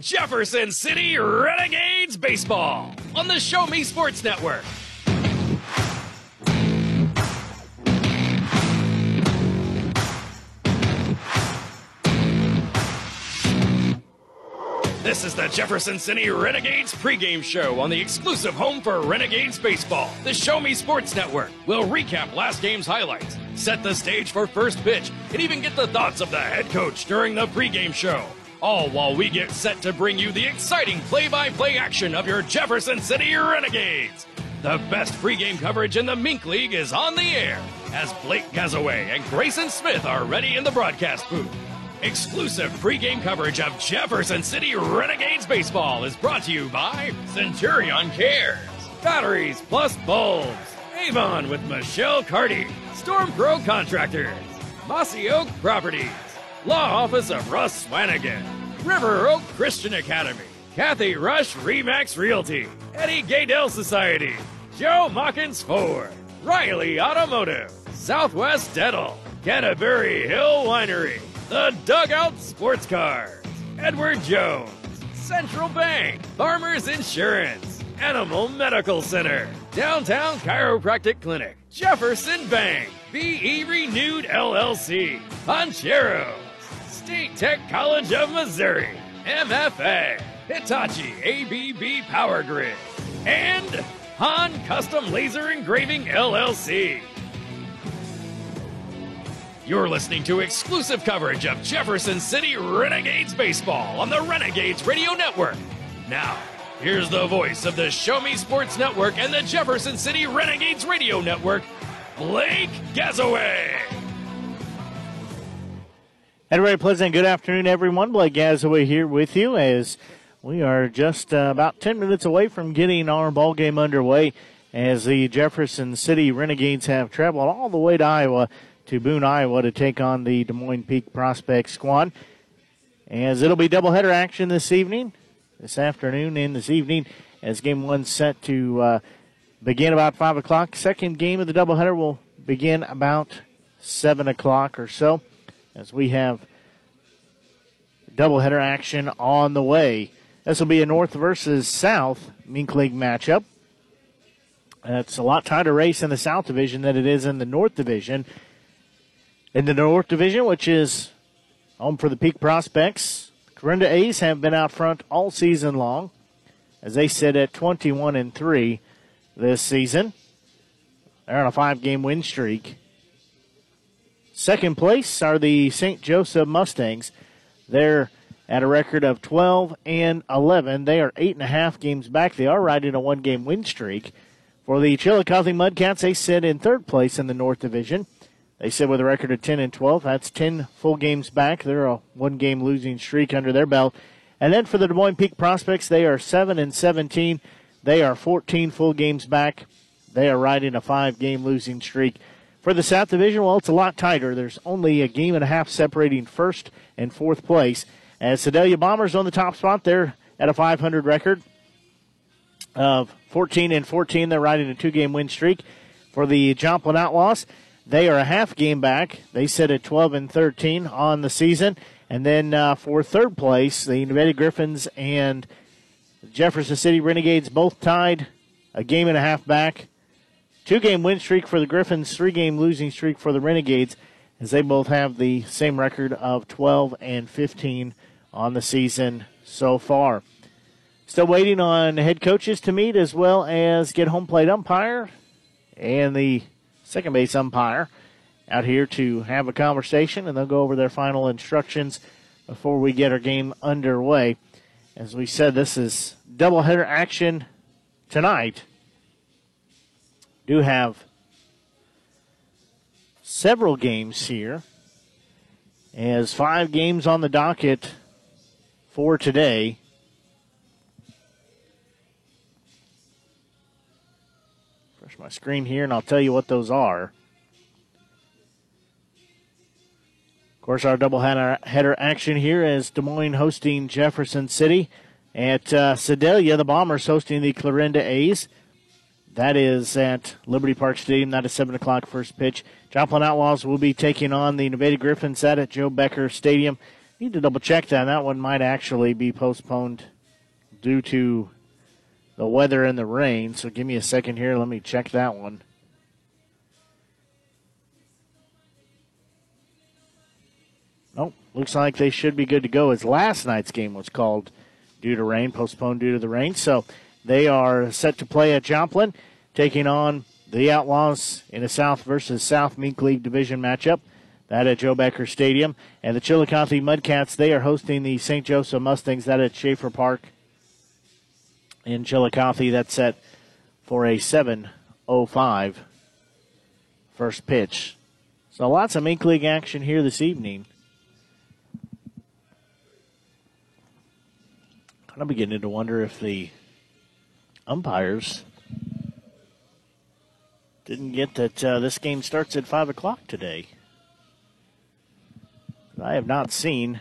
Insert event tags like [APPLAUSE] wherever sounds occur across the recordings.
Jefferson City Renegades Baseball on the Show Me Sports Network. This is the Jefferson City Renegades pregame show on the exclusive home for Renegades Baseball, the Show Me Sports Network. We'll recap last game's highlights, set the stage for first pitch, and even get the thoughts of the head coach during the pregame show. All while we get set to bring you the exciting play by play action of your Jefferson City Renegades. The best pregame coverage in the Mink League is on the air as Blake Gazaway and Grayson Smith are ready in the broadcast booth. Exclusive pregame coverage of Jefferson City Renegades baseball is brought to you by Centurion Cares, Batteries Plus Bulbs, Avon with Michelle Carty, Storm Pro Contractors, Mossy Oak Properties, Law Office of Russ Swanigan, River Oak Christian Academy, Kathy Rush Remax Realty, Eddie Gaedel Society, Joe Machens Ford, Riley Automotive, Southwest Dental, Canterbury Hill Winery, The Dugout Sports Cars, Edward Jones, Central Bank, Farmers Insurance, Animal Medical Center, Downtown Chiropractic Clinic, Jefferson Bank, BE Renewed LLC, Poncheros, State Tech College of Missouri, MFA, Hitachi ABB Power Grid, and Han Custom Laser Engraving LLC. You're listening to exclusive coverage of Jefferson City Renegades baseball on the Renegades Radio Network. Now, here's the voice of the Show Me Sports Network and the Jefferson City Renegades Radio Network, Blake Gazaway. And very pleasant good afternoon, everyone. Blake Gazaway here with you as we are just uh, about 10 minutes away from getting our ball game underway as the Jefferson City Renegades have traveled all the way to Iowa to Boone, Iowa to take on the Des Moines Peak Prospect squad. As it'll be doubleheader action this evening, this afternoon and this evening, as game one set to uh, begin about 5 o'clock. Second game of the doubleheader will begin about 7 o'clock or so as we have doubleheader action on the way. This will be a North versus South Mink League matchup. And It's a lot tighter race in the South Division than it is in the North Division. In the North Division, which is home for the Peak Prospects, Clarinda A's have been out front all season long, as they sit at 21 and three this season. They're on a five-game win streak. Second place are the St. Joseph Mustangs. They're at a record of 12 and 11. They are eight and a half games back. They are riding a one-game win streak. For the Chillicothe Mudcats, they sit in third place in the North Division. They sit with a record of 10 and 12. That's 10 full games back. They're a one game losing streak under their belt. And then for the Des Moines Peak Prospects, they are 7 and 17. They are 14 full games back. They are riding a five game losing streak. For the South Division, well, it's a lot tighter. There's only a game and a half separating first and fourth place. As Sedalia Bombers on the top spot, they're at a 500 record of 14 and 14. They're riding a two game win streak. For the Joplin Outlaws, they are a half game back. They sit at 12 and 13 on the season. And then uh, for third place, the Nevada Griffins and Jefferson City Renegades both tied a game and a half back. Two game win streak for the Griffins, three game losing streak for the Renegades, as they both have the same record of 12 and 15 on the season so far. Still waiting on head coaches to meet as well as get home plate umpire and the second base umpire out here to have a conversation, and they'll go over their final instructions before we get our game underway. As we said, this is doubleheader action tonight. Do have several games here As five games on the docket for today. Refresh my screen here, and I'll tell you what those are. Of course, our double header action here is Des Moines hosting Jefferson City. At uh, Sedalia, the Bombers hosting the Clarinda A's. That is at Liberty Park Stadium. That is 7 o'clock first pitch. Joplin Outlaws will be taking on the Nevada Griffins at Joe Becker Stadium. Need to double check that. That one might actually be postponed due to the weather and the rain. So give me a second here. Let me check that one. Nope. Looks like they should be good to go as last night's game was called due to rain, postponed due to the rain. So they are set to play at Joplin, taking on the Outlaws in a South versus South Mink League Division matchup. That at Joe Becker Stadium. And the Chillicothe Mudcats, they are hosting the St. Joseph Mustangs. That at Schaefer Park in Chillicothe. That's set for a 7.05 first pitch. So lots of Mink League action here this evening. I'm beginning to wonder if the umpires didn't get that uh, this game starts at 5 o'clock today. I have not seen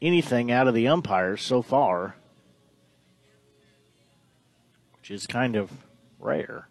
anything out of the umpires so far, which is kind of rare.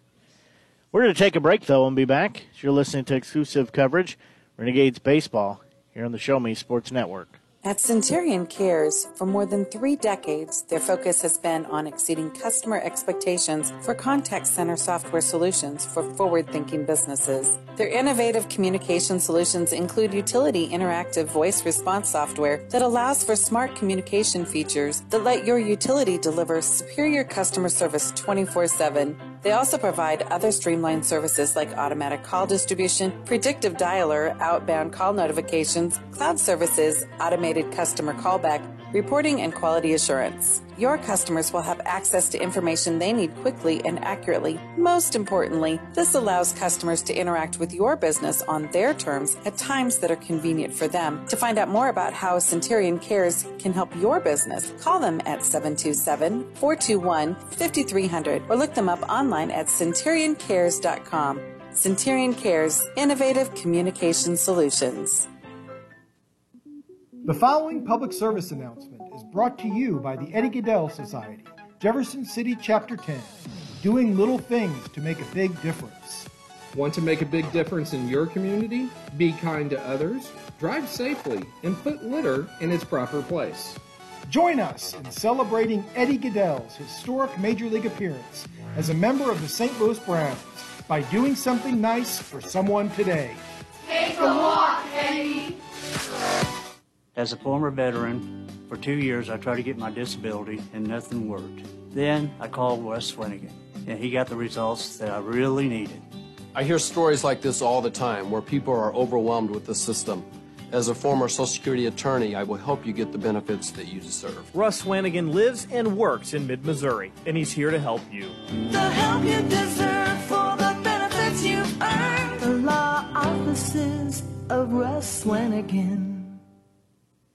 We're going to take a break, though, and be back. You're listening to exclusive coverage, Renegades Baseball, here on the Show Me Sports Network. At Centurion Cares, for more than three decades, their focus has been on exceeding customer expectations for contact center software solutions for forward thinking businesses. Their innovative communication solutions include utility interactive voice response software that allows for smart communication features that let your utility deliver superior customer service 24 7 they also provide other streamlined services like automatic call distribution, predictive dialer, outbound call notifications, cloud services, automated customer callback, reporting, and quality assurance. Your customers will have access to information they need quickly and accurately. Most importantly, this allows customers to interact with your business on their terms at times that are convenient for them. To find out more about how Centurion Cares can help your business, call them at 727 421 5300 or look them up online at centurioncares.com. Centurion Cares, innovative communication solutions. The following public service announcement is brought to you by the Eddie Gaedel Society, Jefferson City Chapter 10, doing little things to make a big difference. Want to make a big difference in your community? Be kind to others, drive safely, and put litter in its proper place. Join us in celebrating Eddie Gaedel's historic Major League appearance as a member of the St. Louis Browns by doing something nice for someone today. Take a walk, Eddie. As a former veteran, for two years I tried to get my disability and nothing worked. Then I called Wes Swanigan and he got the results that I really needed. I hear stories like this all the time where people are overwhelmed with the system. As a former Social Security attorney, I will help you get the benefits that you deserve. Russ Swanigan lives and works in mid Missouri, and he's here to help you. The help you deserve for the benefits you've earned. The law offices of Russ Swanigan.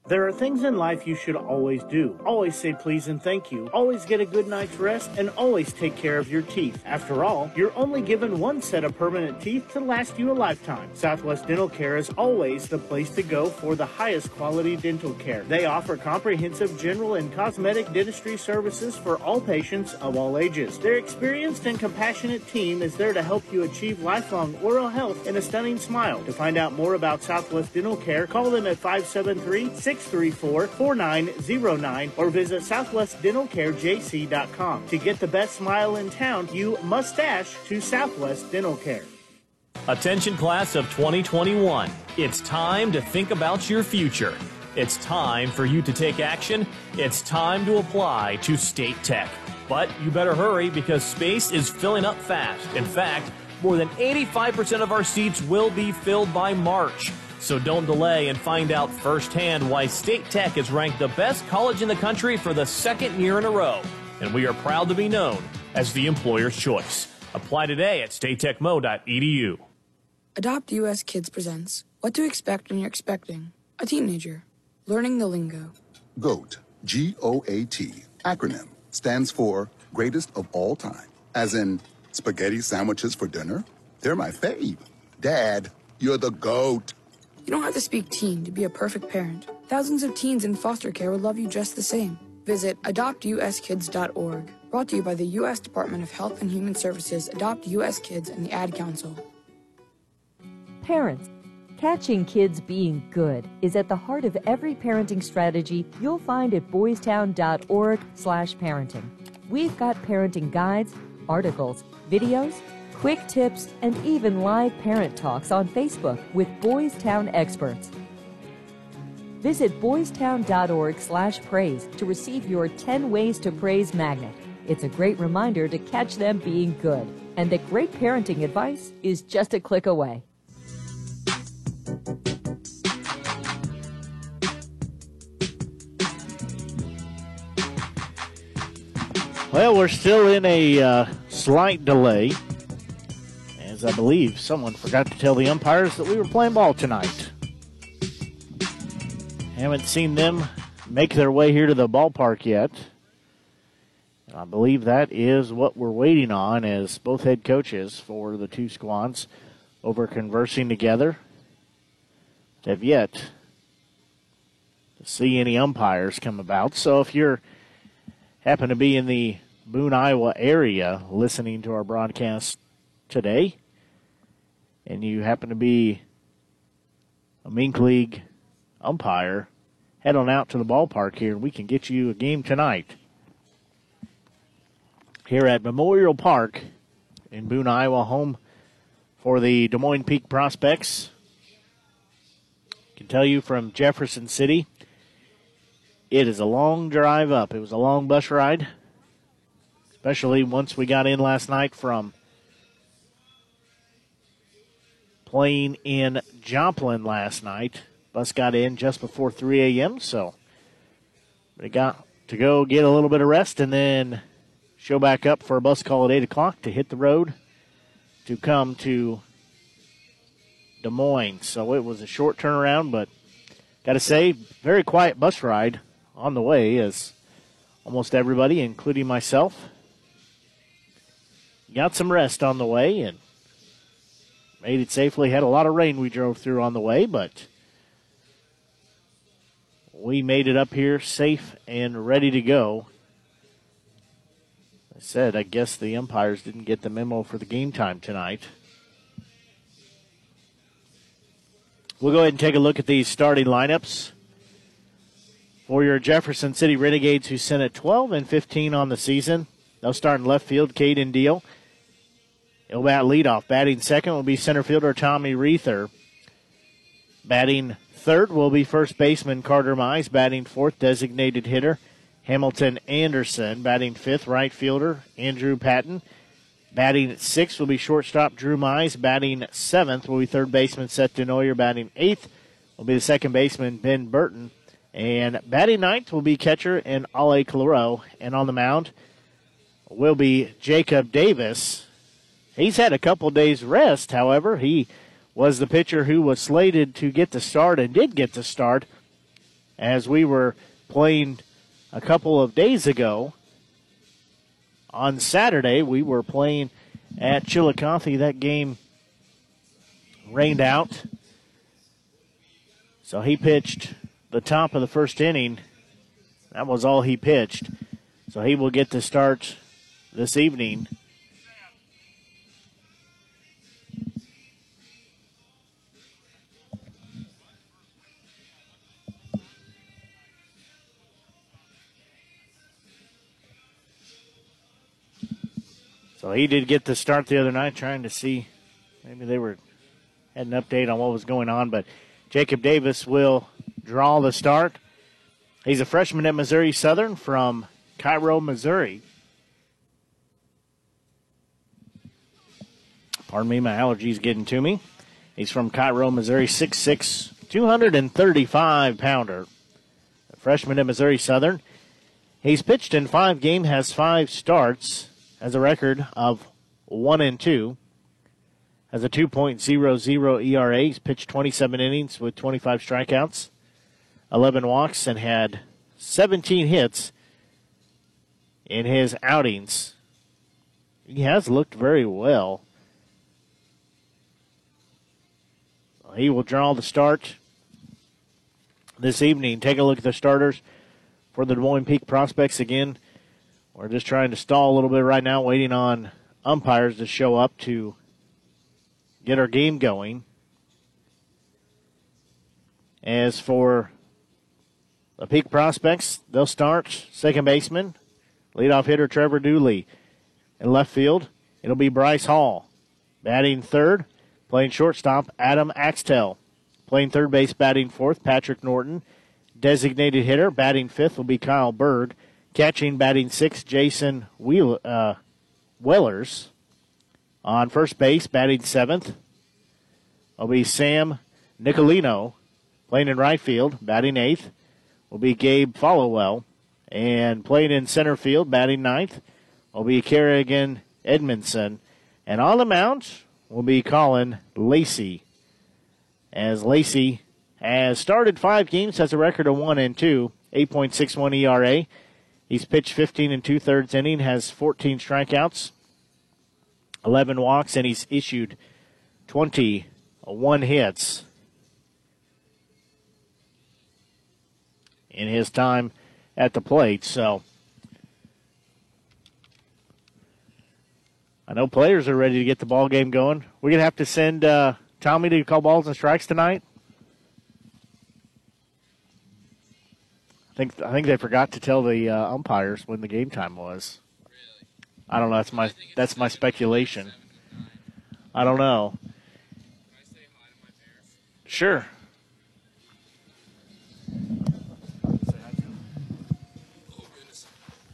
There are things in life you should always do. Always say please and thank you. Always get a good night's rest and always take care of your teeth. After all, you're only given one set of permanent teeth to last you a lifetime. Southwest Dental Care is always the place to go for the highest quality dental care. They offer comprehensive general and cosmetic dentistry services for all patients of all ages. Their experienced and compassionate team is there to help you achieve lifelong oral health and a stunning smile. To find out more about Southwest Dental Care, call them at 573 634 4909 or visit southwestdentalcarejc.com. To get the best smile in town, you must dash to Southwest Dental Care. Attention, class of 2021. It's time to think about your future. It's time for you to take action. It's time to apply to State Tech. But you better hurry because space is filling up fast. In fact, more than 85% of our seats will be filled by March. So don't delay and find out firsthand why State Tech is ranked the best college in the country for the second year in a row. And we are proud to be known as the employer's choice. Apply today at statetechmo.edu. Adopt US Kids presents What to expect when you're expecting a teenager. Learning the lingo. GOAT, G O A T, acronym, stands for greatest of all time. As in, spaghetti sandwiches for dinner? They're my fave. Dad, you're the GOAT. You don't have to speak teen to be a perfect parent. Thousands of teens in foster care will love you just the same. Visit adoptuskids.org. Brought to you by the U.S. Department of Health and Human Services, Adopt U.S. Kids, and the Ad Council. Parents, catching kids being good is at the heart of every parenting strategy you'll find at boystown.org slash parenting. We've got parenting guides, articles, videos, quick tips, and even live parent talks on Facebook with Boys Town experts. Visit boystown.org/praise to receive your 10 ways to praise magnet. It's a great reminder to catch them being good, and that great parenting advice is just a click away. Well, we're still in a uh, slight delay, as I believe someone forgot to tell the umpires that we were playing ball tonight. Haven't seen them make their way here to the ballpark yet. And I believe that is what we're waiting on as both head coaches for the two squads over conversing together. Have yet to see any umpires come about. So if you're happen to be in the Boone, Iowa area listening to our broadcast today, and you happen to be a Mink League umpire, head on out to the ballpark here, and we can get you a game tonight here at Memorial Park in Boone, Iowa, home for the Des Moines Peak Prospects. Can tell you from Jefferson City, it is a long drive up. It was a long bus ride, especially once we got in last night from playing in Joplin last night. Bus got in just before 3 a.m., so we got to go get a little bit of rest and then show back up for a bus call at 8 o'clock to hit the road to come to Des Moines. So it was a short turnaround, but got to say, very quiet bus ride on the way as almost everybody, including myself, got some rest on the way and made it safely. Had a lot of rain we drove through on the way, but we made it up here safe and ready to go. I said, I guess the umpires didn't get the memo for the game time tonight. We'll go ahead and take a look at these starting lineups for your Jefferson City Renegades, who sent at 12 and 15 on the season. They'll start in left field, Caden Deal. He'll bat leadoff. Batting second will be center fielder Tommy Reether. Batting third will be first baseman Carter Mize. Batting fourth, designated hitter Hamilton Anderson. Batting fifth, right fielder Andrew Patton. Batting sixth will be shortstop Drew Mize. Batting seventh will be third baseman Seth Denoyer. Batting eighth will be the second baseman Ben Burton. And batting ninth will be catcher and Ale Calero. And on the mound will be Jacob Davis. He's had a couple days rest, however. He was the pitcher who was slated to get the start and did get the start as we were playing a couple of days ago. On Saturday, we were playing at Chillicothe. That game rained out. So he pitched the top of the first inning. That was all he pitched. So he will get to start this evening. So he did get the start the other night, trying to see maybe they were had an update on what was going on, but Jacob Davis will draw the start. He's a freshman at Missouri Southern from Cairo, Missouri. Pardon me, my allergies getting to me. He's from Cairo, Missouri, 6'6", 235 pounder. A freshman at Missouri Southern. He's pitched in five games, has five starts, has a record of one and two. has a 2.00 ERA. He's pitched 27 innings with 25 strikeouts, 11 walks, and had 17 hits in his outings. He has looked very well. He will draw the start this evening. Take a look at the starters for the Des Moines Peak Prospects again. We're just trying to stall a little bit right now, waiting on umpires to show up to get our game going. As for the Peak Prospects, they'll start second baseman, leadoff hitter Trevor Dooley. In left field, it'll be Bryce Hall. Batting third, playing shortstop, Adam Axtell. Playing third base, batting fourth, Patrick Norton. Designated hitter, batting fifth, will be Kyle Berg. Catching, batting sixth, Jason Wheel, uh, Wellers. On first base, batting seventh, will be Sam Nicolino. Playing in right field, batting eighth, will be Gabe Followell. And playing in center field, batting ninth, will be Kerrigan Edmondson. And on the mound will be Colin Lacey. As Lacey has started five games, has a record of one and two, 8.61 ERA. He's pitched 15 and two thirds inning, has 14 strikeouts, 11 walks, and he's issued 21 hits in his time at the plate. So I know players are ready to get the ball game going. We're gonna have to send uh, Tommy to call balls and strikes tonight. Think I think they forgot to tell the uh, umpires when the game time was. I don't know. That's my that's my speculation. I don't know. Sure.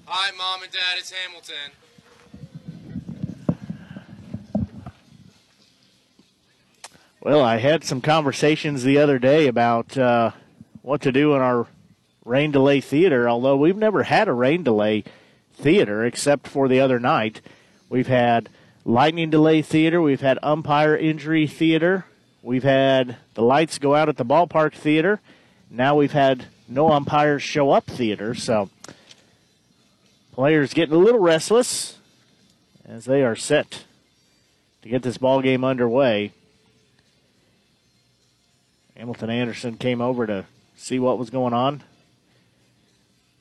Hi, Mom and Dad, it's Hamilton. Well, I had some conversations the other day about uh, what to do in our rain delay theater, although we've never had a rain delay theater except for the other night. We've had lightning delay theater, we've had umpire injury theater, we've had the lights go out at the ballpark theater. Now we've had no umpires show up theater, so players getting a little restless as they are set to get this ball game underway. Hamilton Anderson came over to see what was going on.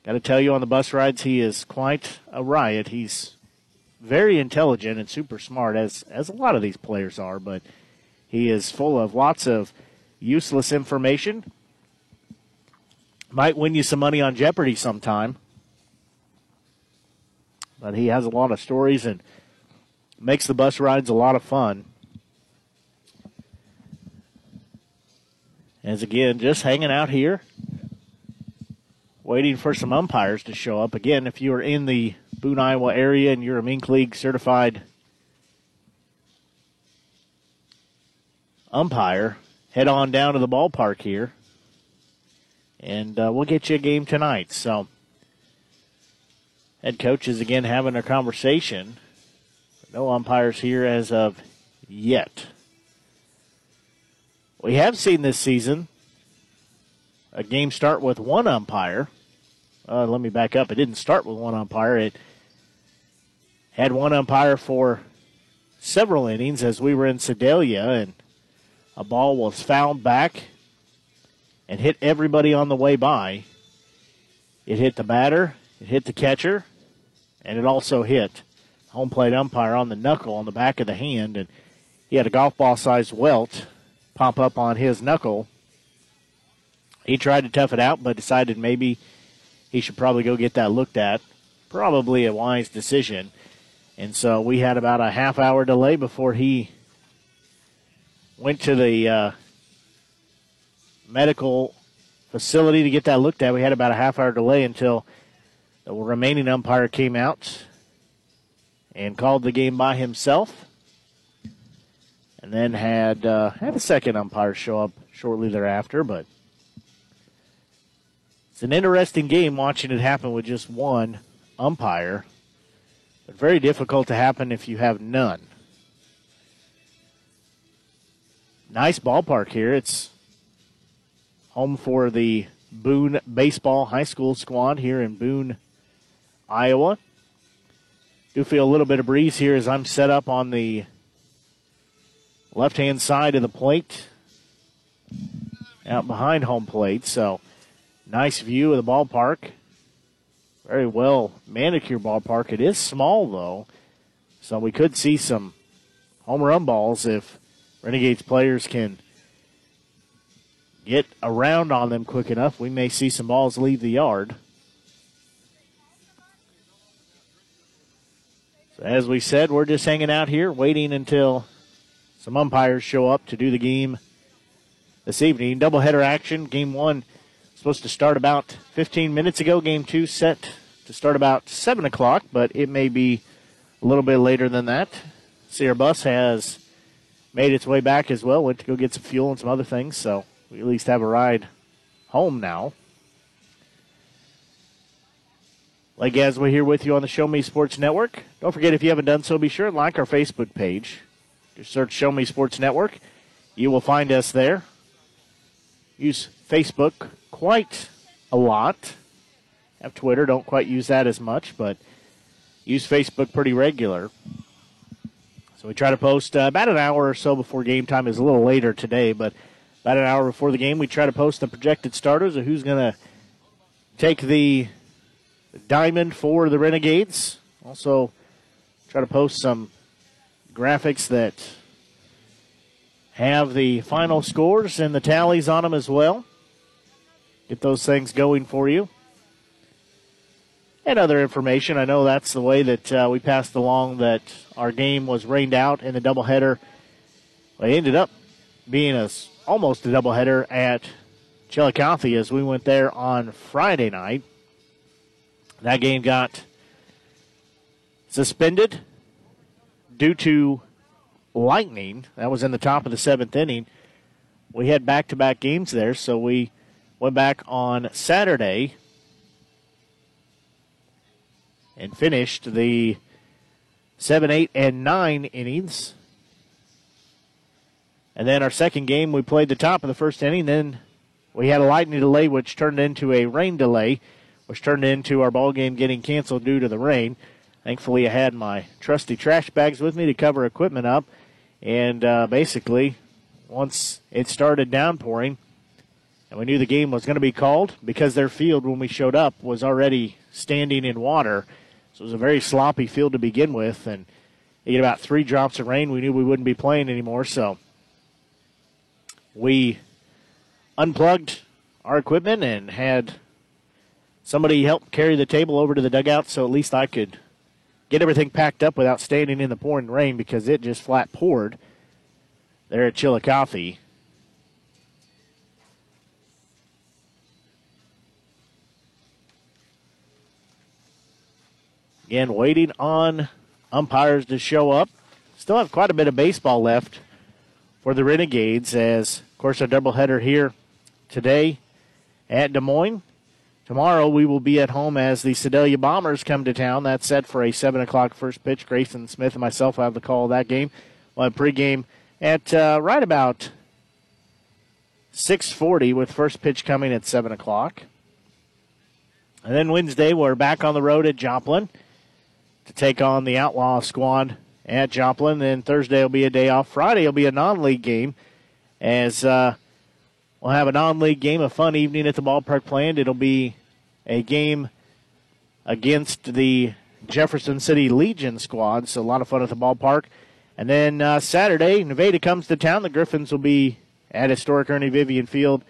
Got to tell you, on the bus rides, he is quite a riot. He's very intelligent and super smart, as as a lot of these players are, but he is full of lots of useless information. Might win you some money on Jeopardy sometime, but he has a lot of stories and makes the bus rides a lot of fun. As again, just hanging out here, waiting for some umpires to show up. Again, if you are in the Boone, Iowa area and you're a Mink League certified umpire, head on down to the ballpark here, and uh, we'll get you a game tonight. So, head coach is again having a conversation. No umpires here as of yet. We have seen this season a game start with one umpire. Uh, let me back up. It didn't start with one umpire. It had one umpire for several innings as we were in Sedalia, and a ball was fouled back and hit everybody on the way by. It hit the batter, it hit the catcher, and it also hit home plate umpire on the knuckle on the back of the hand, and he had a golf ball sized welt pop up on his knuckle. He tried to tough it out, but decided maybe he should probably go get that looked at. Probably a wise decision. And so we had about a half hour delay before he went to the uh, medical facility to get that looked at. We had about a half hour delay until the remaining umpire came out and called the game by himself and then had uh, had a second umpire show up shortly thereafter. But it's an interesting game watching it happen with just one umpire, but very difficult to happen if you have none. nice ballpark here. It's home for the Boone Baseball High School squad here in Boone, Iowa. Do feel a little bit of breeze here as I'm set up on the left hand side of the plate out behind home plate. So nice view of the ballpark. Very well manicured ballpark. It is small though, so we could see some home run balls if Renegades players can get around on them quick enough. We may see some balls leave the yard. So as we said, we're just hanging out here waiting until some umpires show up to do the game this evening. Doubleheader action. Game one supposed to start about 15 minutes ago. Game two set to start about 7 o'clock, but it may be a little bit later than that. Our bus has made its way back as well. Went to go get some fuel and some other things, so we at least have a ride home now. Like as we're here with you on the Show Me Sports Network. Don't forget if you haven't done so, be sure and like our Facebook page. Just search Show Me Sports Network. You will find us there. Use Facebook quite a lot. Have Twitter, don't quite use that as much, but use Facebook pretty regular. So we try to post uh, about an hour or so before game time. is a little later today, but about an hour before the game, we try to post the projected starters of who's going to take the diamond for the Renegades. Also, try to post some graphics that have the final scores and the tallies on them as well. Get those things going for you. And other information. I know that's the way that uh, we passed along that our game was rained out in the doubleheader. It ended up being a, almost a doubleheader at Chillicothe as we went there on Friday night. That game got suspended due to lightning. That was in the top of the seventh inning. We had back to back games there, so we went back on Saturday and finished the 7, 8, and 9 innings. And then our second game, we played the top of the first inning. Then we had a lightning delay, which turned into a rain delay which turned into our ball game getting canceled due to the rain. Thankfully, I had my trusty trash bags with me to cover equipment up, and uh, basically, once it started downpouring, and we knew the game was going to be called because their field, when we showed up, was already standing in water. So it was a very sloppy field to begin with, and you get about three drops of rain, we knew we wouldn't be playing anymore. So we unplugged our equipment and had somebody help carry the table over to the dugout so at least I could get everything packed up without standing in the pouring rain because it just flat poured there at Chillicothe. Again, waiting on umpires to show up. Still have quite a bit of baseball left for the Renegades as, of course, a doubleheader here today at Des Moines. Tomorrow we will be at home as the Sedalia Bombers come to town. That's set for a 7 o'clock first pitch. Grayson Smith and myself will have the call of that game. We'll have pregame at uh, right about 6.40 with first pitch coming at 7 o'clock. And then Wednesday we're back on the road at Joplin to take on the Outlaw squad at Joplin. Then Thursday will be a day off. Friday will be a non-league game as uh, We'll have a non league game, a fun evening at the ballpark planned. It'll be a game against the Jefferson City Legion squad, so a lot of fun at the ballpark. And then uh, Saturday, Nevada comes to town. The Griffins will be at historic Ernie Vivian Field.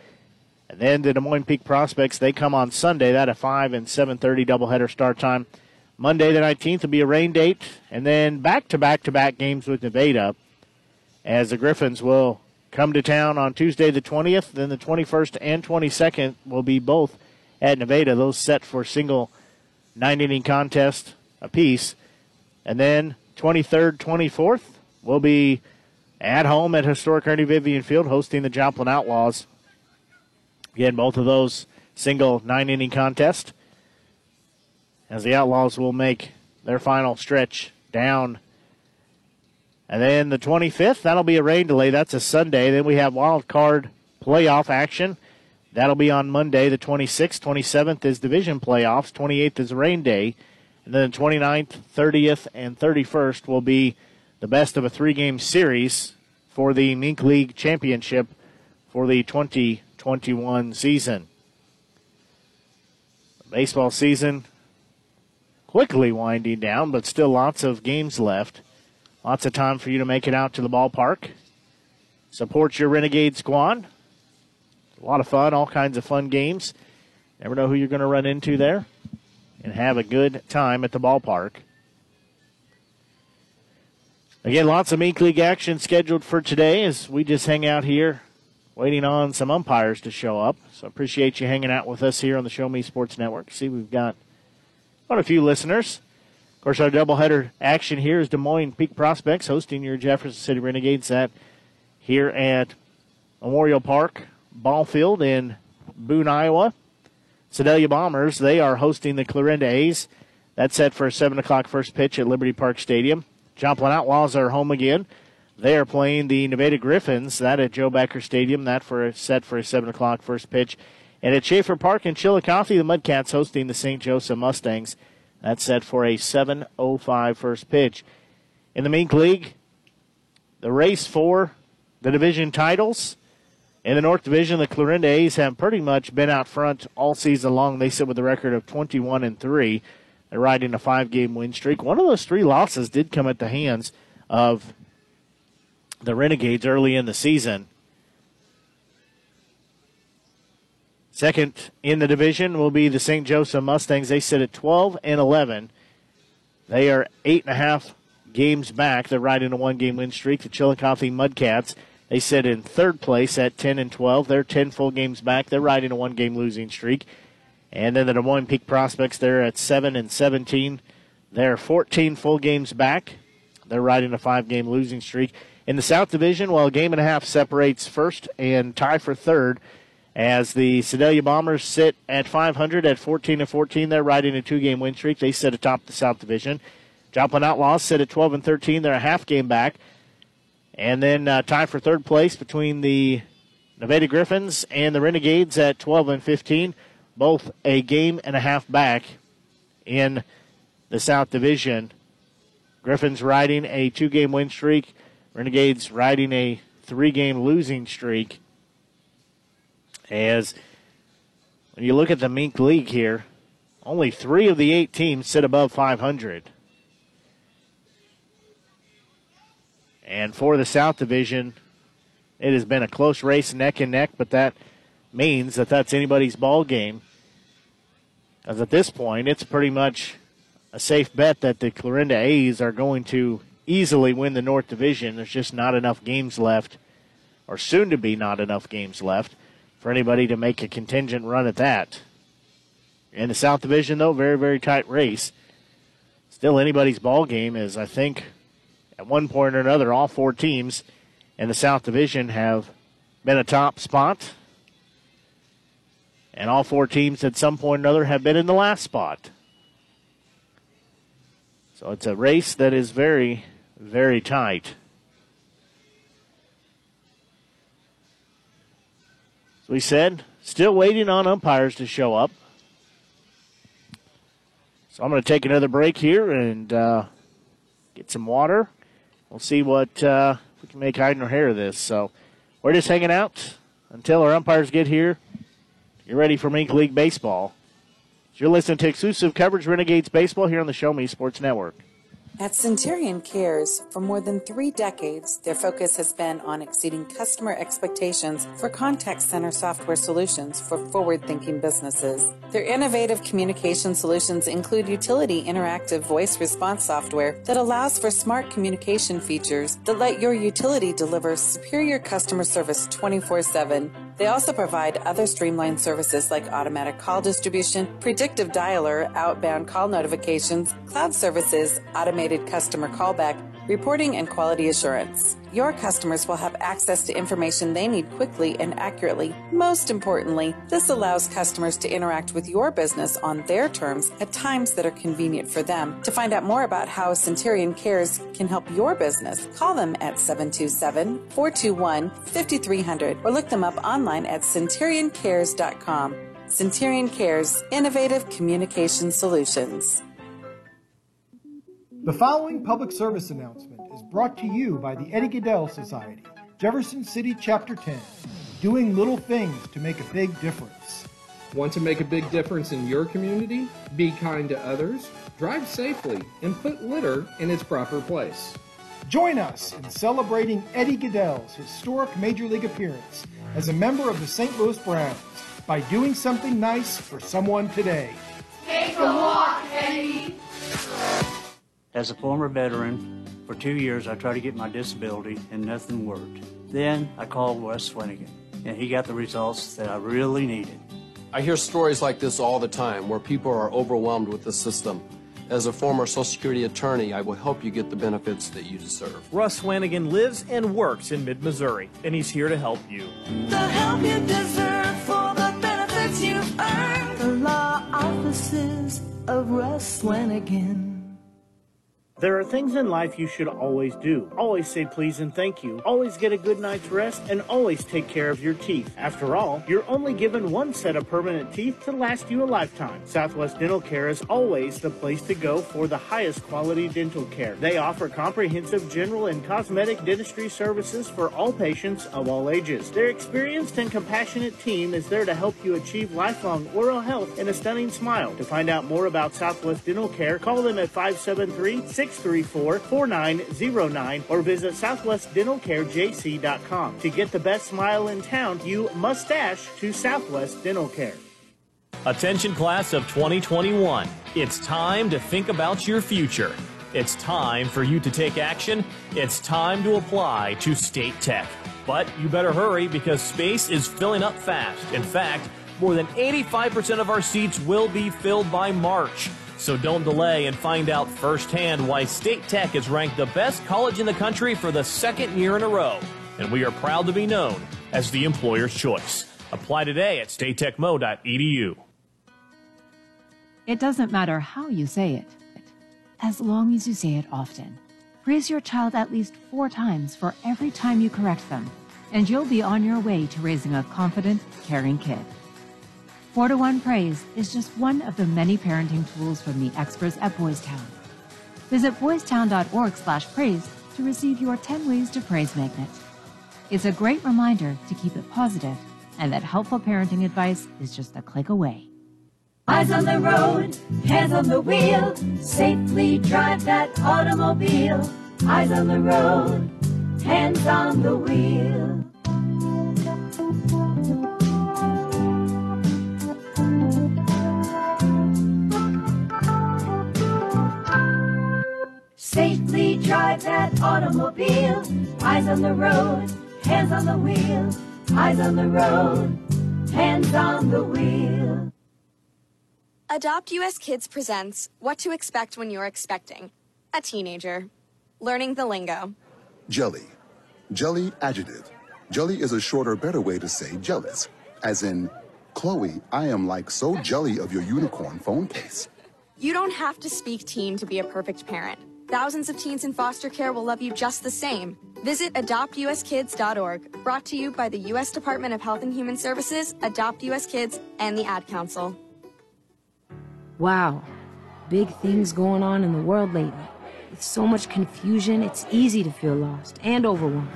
And then the Des Moines Peak Prospects, they come on Sunday. That a 5 and 7.30 doubleheader start time. Monday the 19th will be a rain date. And then back-to-back-to-back games with Nevada as the Griffins will come to town on Tuesday the 20th. Then the 21st and 22nd will be both at Nevada. Those set for single nine inning contest apiece. And then 23rd, 24th will be at home at historic Ernie Vivian Field hosting the Joplin Outlaws. Again, both of those single nine inning contest as the Outlaws will make their final stretch down And then the 25th, that'll be a rain delay. That's a Sunday. Then we have wild card playoff action. That'll be on Monday, the 26th. 27th is division playoffs. 28th is rain day. And then the 29th, 30th, and 31st will be the best of a three game series for the Mink League Championship for the 2021 season. Baseball season quickly winding down, but still lots of games left. Lots of time for you to make it out to the ballpark. Support your Renegade squad. A lot of fun, all kinds of fun games. Never know who you're going to run into there. And have a good time at the ballpark. Again, lots of Mink League action scheduled for today as we just hang out here waiting on some umpires to show up. So appreciate you hanging out with us here on the Show Me Sports Network. See, we've got quite a few listeners. Of course, our doubleheader action here is Des Moines Peak Prospects hosting your Jefferson City Renegades at here at Memorial Park Ball Field in Boone, Iowa. Sedalia Bombers, they are hosting the Clarinda A's. That's set for a 7 o'clock first pitch at Liberty Park Stadium. Joplin Outlaws are home again. They are playing the Nevada Griffins. That at Joe Becker Stadium. That for set for a seven o'clock first pitch. And at Schaefer Park in Chillicothe, the Mudcats hosting the St. Joseph Mustangs. That's set for a 7:05 first pitch. In the Mink League, the race for the division titles. In the North Division, the Clarinda A's have pretty much been out front all season long. They sit with a record of 21 and 3. They're riding a five game win streak. One of those three losses did come at the hands of the Renegades early in the season. Second in the division will be the St. Joseph Mustangs. They sit at 12 and 11. They are eight and a half games back. They're riding a one game win streak. The Chillicothe Mudcats, they sit in third place at 10 and 12. They're 10 full games back. They're riding a one game losing streak. And then the Des Moines Peak Prospects, they're at 7 and 17. They're 14 full games back. They're riding a five game losing streak. In the South Division, while a game and a half separates first and tie for third, as the Sedalia Bombers sit at 500 at 14 and 14, they're riding a two-game win streak. They sit atop the South Division. Joplin Outlaws sit at 12 and 13. They're a half game back, and then uh, tie for third place between the Nevada Griffins and the Renegades at 12 and 15, both a game and a half back in the South Division. Griffins riding a two-game win streak. Renegades riding a three game losing streak. As when you look at the Mink League here, only three of the eight teams sit above 500. And for the South Division, it has been a close race, neck and neck, but that means that that's anybody's ball game. As at this point, it's pretty much a safe bet that the Clarinda A's are going to easily win the North Division. There's just not enough games left, or soon to be not enough games left, for anybody to make a contingent run at that. In the South Division, though, very, very tight race. Still anybody's ball game, as I think at one point or another, all four teams in the South Division have been a top spot. And all four teams at some point or another have been in the last spot. So it's a race that is very, very tight. As we said, still waiting on umpires to show up. So I'm going to take another break here and uh, get some water. We'll see what uh, we can make hide nor hair of this. So we're just hanging out until our umpires get here. You're ready for Mink League Baseball. You're listening to exclusive coverage Renegades Baseball here on the Show Me Sports Network. At Centurion Cares, for more than three decades, their focus has been on exceeding customer expectations for contact center software solutions for forward thinking businesses. Their innovative communication solutions include utility interactive voice response software that allows for smart communication features that let your utility deliver superior customer service 24 7 they also provide other streamlined services like automatic call distribution, predictive dialer, outbound call notifications, cloud services, automated customer callback, reporting and quality assurance. Your customers will have access to information they need quickly and accurately. Most importantly, this allows customers to interact with your business on their terms at times that are convenient for them. To find out more about how Centurion Cares can help your business, call them at 727 421 5300 or look them up online at centurioncares.com. Centurion Cares, innovative communication solutions. The following public service announcement is brought to you by the Eddie Gaedel Society, Jefferson City Chapter 10, doing little things to make a big difference. Want to make a big difference in your community? Be kind to others, drive safely, and put litter in its proper place. Join us in celebrating Eddie Gaedel's historic Major League appearance as a member of the St. Louis Browns by doing something nice for someone today. Take a walk, Eddie. As a former veteran, for two years I tried to get my disability and nothing worked. Then I called Wes Swanigan, and he got the results that I really needed. I hear stories like this all the time where people are overwhelmed with the system. As a former Social Security attorney, I will help you get the benefits that you deserve. Russ Swanigan lives and works in mid Missouri, and he's here to help you. The help you deserve for the benefits you've earned. The law offices of Russ Swanigan. There are things in life you should always do. Always say please and thank you. Always get a good night's rest and always take care of your teeth. After all, you're only given one set of permanent teeth to last you a lifetime. Southwest Dental Care is always the place to go for the highest quality dental care. They offer comprehensive general and cosmetic dentistry services for all patients of all ages. Their experienced and compassionate team is there to help you achieve lifelong oral health and a stunning smile. To find out more about Southwest Dental Care, call them at 573 634 4909 or visit southwestdentalcarejc.com. To get the best smile in town, you must dash to Southwest Dental Care. Attention, class of 2021. It's time to think about your future. It's time for you to take action. It's time to apply to State Tech. But you better hurry because space is filling up fast. In fact, more than 85% of our seats will be filled by March. So don't delay and find out firsthand why State Tech is ranked the best college in the country for the second year in a row. And we are proud to be known as the employer's choice. Apply today at statetechmo.edu. It doesn't matter how you say it, as long as you say it often. Praise your child at least four times for every time you correct them, and you'll be on your way to raising a confident, caring kid. 4 to 1 Praise is just one of the many parenting tools from the experts at Boys Town. Visit boystown.org slash praise to receive your 10 Ways to Praise magnet. It's a great reminder to keep it positive and that helpful parenting advice is just a click away. Eyes on the road, hands on the wheel. Safely drive that automobile. Eyes on the road, hands on the wheel. Safely drive that automobile. Eyes on the road, hands on the wheel. Eyes on the road, hands on the wheel. Adopt US Kids presents What to Expect When You're Expecting a Teenager. Learning the lingo. Jelly. Jelly adjective. Jelly is a shorter, better way to say jealous. As in, Chloe, I am like so jelly of your unicorn phone case. You don't have to speak teen to be a perfect parent. Thousands of teens in foster care will love you just the same. Visit adoptuskids.org, brought to you by the U.S. Department of Health and Human Services, Adopt U.S. Kids, and the Ad Council. Wow, big things going on in the world lately. With so much confusion, it's easy to feel lost and overwhelmed.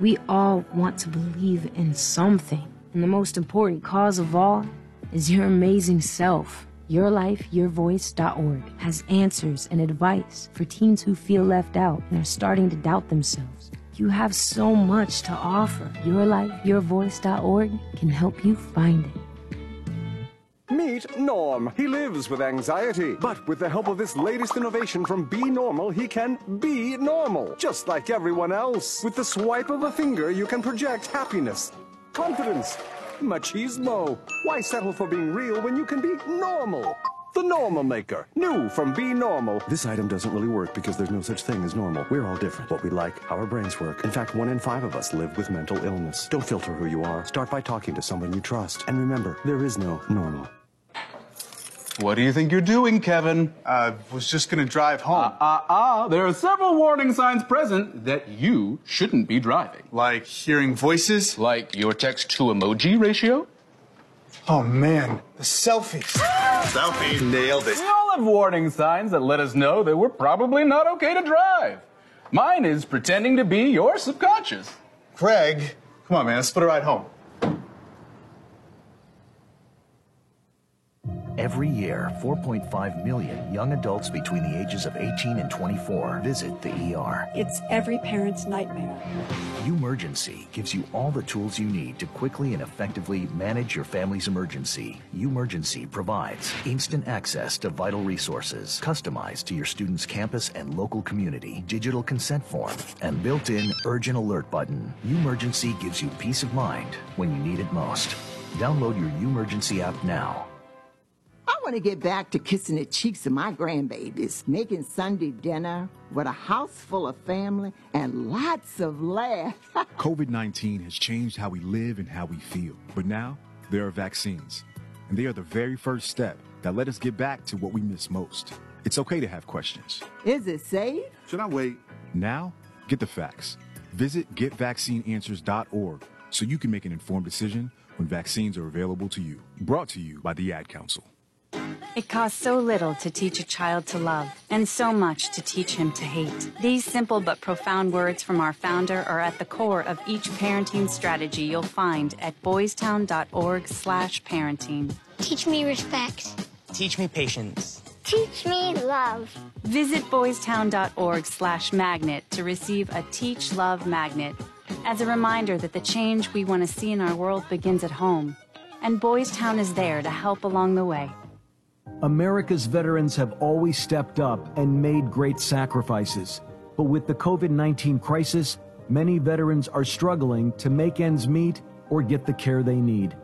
We all want to believe in something, and the most important cause of all is your amazing self. YourLifeYourVoice.org has answers and advice for teens who feel left out and are starting to doubt themselves. You have so much to offer. YourLifeYourVoice.org can help you find it. Meet Norm. He lives with anxiety, but with the help of this latest innovation from Be Normal, he can be normal, just like everyone else. With the swipe of a finger, you can project happiness, confidence, machismo. Why settle for being real when you can be normal? The Normal Maker. New from Be Normal. This item doesn't really work because there's no such thing as normal. We're all different. What we like, how our brains work. In fact, one in five of us live with mental illness. Don't filter who you are. Start by talking to someone you trust. And remember, there is no normal. What do you think you're doing, Kevin? I was just gonna drive home. Ah, uh, ah, uh, there are several warning signs present that you shouldn't be driving. Like hearing voices? Like your text to emoji ratio? Oh man, the selfies. Selfie. Nailed it. We all have warning signs that let us know that we're probably not okay to drive. Mine is pretending to be your subconscious. Craig, come on, man, let's put a ride home. Every year, 4.5 million young adults between the ages of 18 and 24 visit the ER. It's every parent's nightmare. Umergency gives you all the tools you need to quickly and effectively manage your family's emergency. Umergency provides instant access to vital resources, customized to your student's campus and local community, digital consent form, and built-in urgent alert button. Umergency gives you peace of mind when you need it most. Download your Umergency app now. I want to get back to kissing the cheeks of my grandbabies, making Sunday dinner with a house full of family and lots of laughs. COVID 19 has changed how we live and how we feel. But now, there are vaccines. And they are the very first step that let us get back to what we miss most. It's okay to have questions. Is it safe? Should I wait? Now, get the facts. Visit getvaccineanswers.org so you can make an informed decision when vaccines are available to you. Brought to you by the Ad Council. It costs so little to teach a child to love, and so much to teach him to hate. These simple but profound words from our founder are at the core of each parenting strategy you'll find at boystown.org slash parenting. Teach me respect. Teach me patience. Teach me love. Visit boystown.org slash magnet to receive a Teach Love magnet as a reminder that the change we want to see in our world begins at home. And Boys Town is there to help along the way. America's veterans have always stepped up and made great sacrifices. But with the COVID 19 crisis, many veterans are struggling to make ends meet or get the care they need.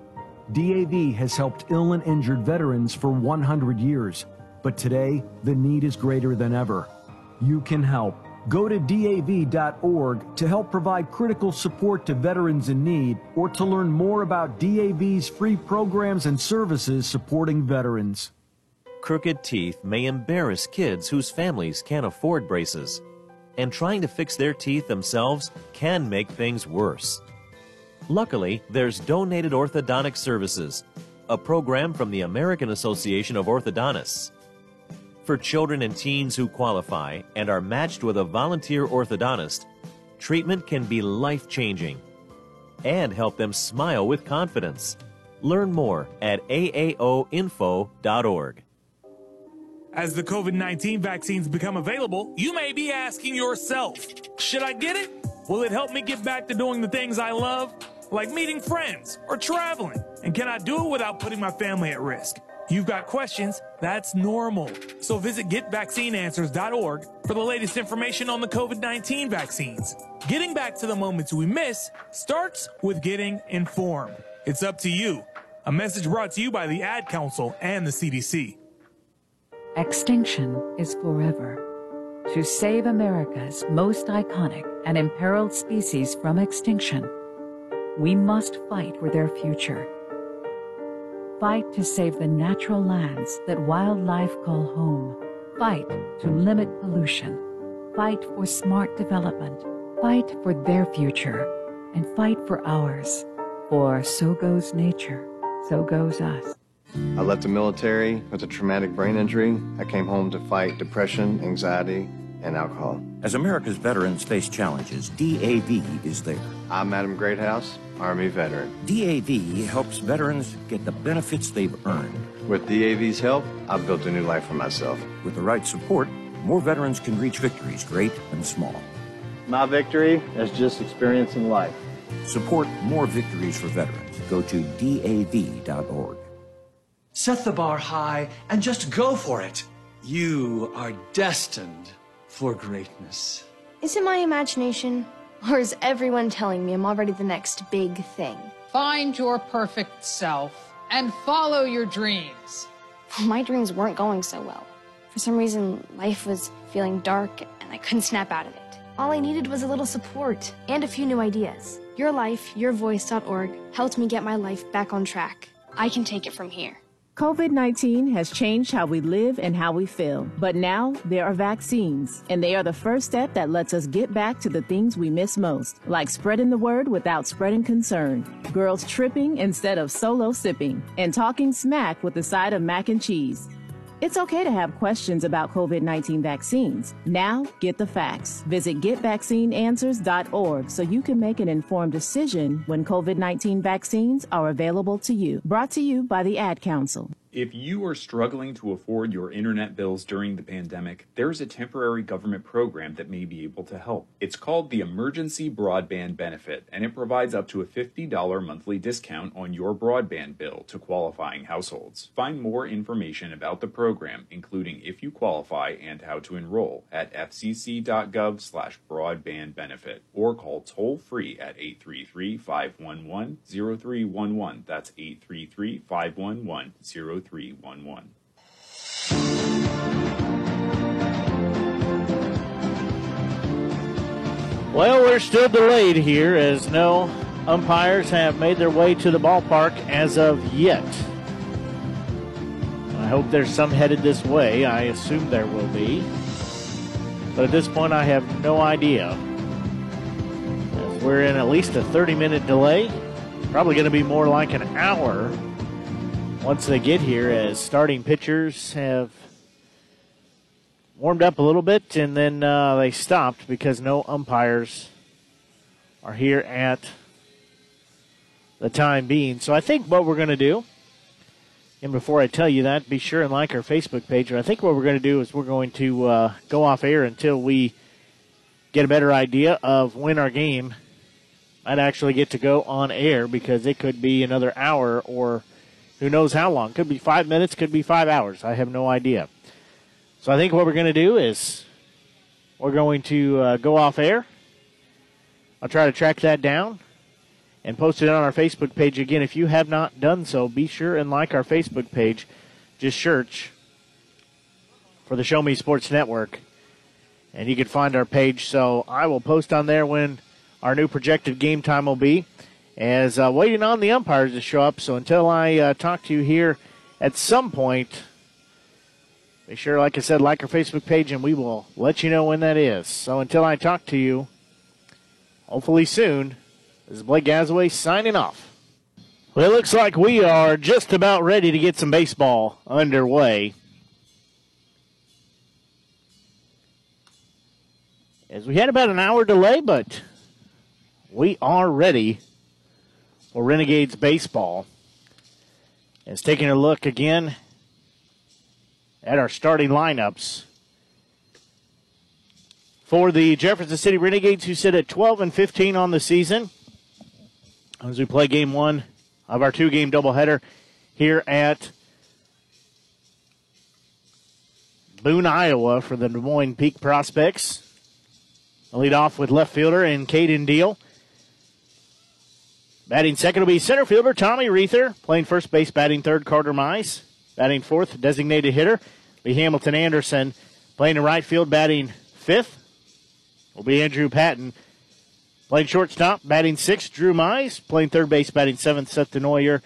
DAV has helped ill and injured veterans for 100 years, but today the need is greater than ever. You can help. Go to DAV.org to help provide critical support to veterans in need or to learn more about DAV's free programs and services supporting veterans. Crooked teeth may embarrass kids whose families can't afford braces, and trying to fix their teeth themselves can make things worse. Luckily, there's Donated Orthodontic Services, a program from the American Association of Orthodontists. For children and teens who qualify and are matched with a volunteer orthodontist, treatment can be life changing and help them smile with confidence. Learn more at aaoinfo.org. As the COVID 19 vaccines become available, you may be asking yourself, should I get it? Will it help me get back to doing the things I love, like meeting friends or traveling? And can I do it without putting my family at risk? You've got questions, that's normal. So visit getvaccineanswers.org for the latest information on the COVID 19 vaccines. Getting back to the moments we miss starts with getting informed. It's up to you. A message brought to you by the Ad Council and the CDC. Extinction is forever. To save America's most iconic and imperiled species from extinction, we must fight for their future. Fight to save the natural lands that wildlife call home. Fight to limit pollution. Fight for smart development. Fight for their future. And fight for ours. For so goes nature, so goes us. I left the military with a traumatic brain injury. I came home to fight depression, anxiety, and alcohol. As America's veterans face challenges, DAV is there. I'm Adam Greathouse, Army veteran. DAV helps veterans get the benefits they've earned. With DAV's help, I've built a new life for myself. With the right support, more veterans can reach victories, great and small. My victory is just experiencing life. Support more victories for veterans. Go to DAV.org. Set the bar high and just go for it. You are destined for greatness. Is it my imagination? Or is everyone telling me I'm already the next big thing? Find your perfect self and follow your dreams. My dreams weren't going so well. For some reason, life was feeling dark and I couldn't snap out of it. All I needed was a little support and a few new ideas. YourLifeYourVoice.org helped me get my life back on track. I can take it from here. COVID 19 has changed how we live and how we feel. But now there are vaccines, and they are the first step that lets us get back to the things we miss most, like spreading the word without spreading concern, girls tripping instead of solo sipping, and talking smack with the side of mac and cheese. It's okay to have questions about COVID 19 vaccines. Now, get the facts. Visit getvaccineanswers.org so you can make an informed decision when COVID 19 vaccines are available to you. Brought to you by the Ad Council. If you are struggling to afford your internet bills during the pandemic, there's a temporary government program that may be able to help. It's called the Emergency Broadband Benefit, and it provides up to a $50 monthly discount on your broadband bill to qualifying households. Find more information about the program, including if you qualify and how to enroll, at fcc.gov slash or call toll free at 833-511-0311. That's 833-511-0311. 0311. Well, we're still delayed here as no umpires have made their way to the ballpark as of yet. I hope there's some headed this way. I assume there will be. But at this point, I have no idea. We're in at least a 30 minute delay. Probably going to be more like an hour once they get here, as starting pitchers have warmed up a little bit and then uh, they stopped because no umpires are here at the time being. So I think what we're going to do, and before I tell you that, be sure and like our Facebook page. I think what we're going to do is we're going to uh, go off air until we get a better idea of when our game might actually get to go on air because it could be another hour or who knows how long. Could be five minutes, could be five hours. I have no idea. So I think what we're going to do is we're going to uh, go off air. I'll try to track that down and post it on our Facebook page. Again, if you have not done so, be sure and like our Facebook page. Just search for the Show Me Sports Network, and you can find our page. So I will post on there when our new projected game time will be as uh, waiting on the umpires to show up. So until I uh, talk to you here at some point, be sure, like I said, like our Facebook page, and we will let you know when that is. So until I talk to you, hopefully soon, this is Blake Gazaway signing off. Well, it looks like we are just about ready to get some baseball underway. As we had about an hour delay, but we are ready for Renegades baseball. Is taking a look again at our starting lineups for the Jefferson City Renegades, who sit at 12 and 15 on the season. As we play game one of our two game doubleheader here at Boone, Iowa for the Des Moines Peak Prospects. I'll lead off with left fielder and Caden Deal. Batting second will be center fielder Tommy Reether. Playing first base, batting third, Carter Mize. Batting fourth, designated hitter, be Hamilton Anderson. Playing in right field, batting fifth, will be Andrew Patton. Playing shortstop, batting sixth, Drew Mize. Playing third base, batting seventh, Seth DeNoyer.